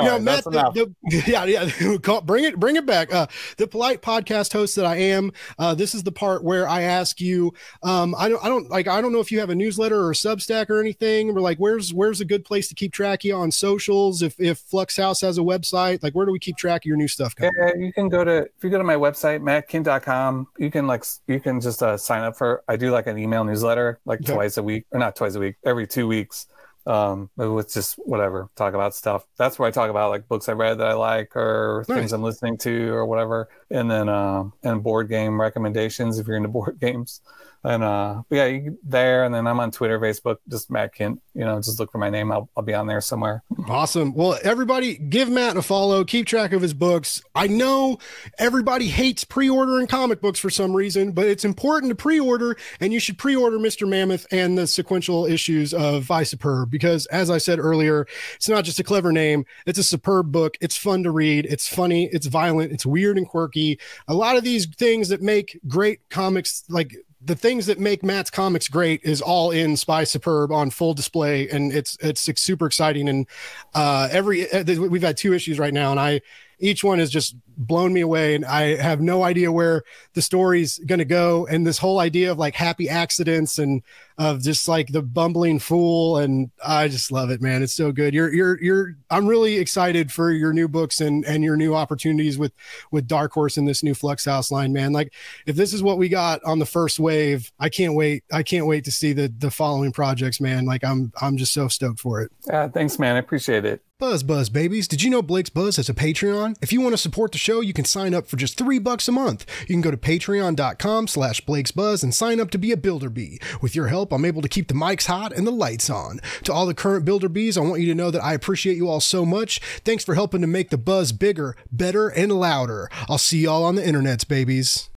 you know, Matt, the, the, yeah, yeah. bring it, bring it back. Uh, the polite podcast host that I am. Uh, this is the part where I ask you. Um, I don't, I don't like. I don't know if you have a newsletter or a Substack or anything. We're like, where's, where's a good place to keep track of you on socials? If, if Flux House has a website, like, where do we keep track of your new stuff? Coming? Yeah, you can go to if you go to my website, mattkindt.com. You can like, you can just uh, sign up for. I do like an email newsletter newsletter like okay. twice a week, or not twice a week, every two weeks. Um, with just whatever, talk about stuff. That's where I talk about like books I read that I like, or nice. things I'm listening to, or whatever. And then uh, and board game recommendations if you're into board games and uh yeah you, there and then i'm on twitter facebook just matt Kindt. you know just look for my name. I'll, I'll be on there somewhere. Awesome. Well everybody give matt a follow. Keep track of his books. I know everybody hates pre-ordering comic books for some reason but it's important to pre-order and you should pre-order mr mammoth and the sequential issues of Spy Superb because as i said earlier it's not just a clever name. It's a superb book. It's fun to read. It's funny. It's violent. It's weird and quirky. A lot of these things that make great comics like the things that make Matt's comics great is all in Spy Superb on full display, and it's it's, super exciting. And uh, every uh, we've had two issues right now, and I each one has just blown me away and i have no idea where the story's going to go. And this whole idea of like happy accidents and of just like the bumbling fool and i just love it man. It's so good. You're you're you're i'm really excited for your new books and and your new opportunities with with dark horse and this new flux house line man. Like if this is what we got on the first wave i can't wait i can't wait to see the the following projects man. Like i'm i'm just so stoked for it. Yeah thanks man. I appreciate it Buzz Buzz babies, did you know Blake's Buzz has a Patreon? If you want to support the show, you can sign up for just three bucks a month. You can go to patreon.com slash Blake's Buzz and sign up to be a Builder Bee. With your help, I'm able to keep the mics hot and the lights on. To all the current Builder Bees, I want you to know that I appreciate you all so much. Thanks for helping to make the buzz bigger, better, and louder. I'll see y'all on the internets, babies.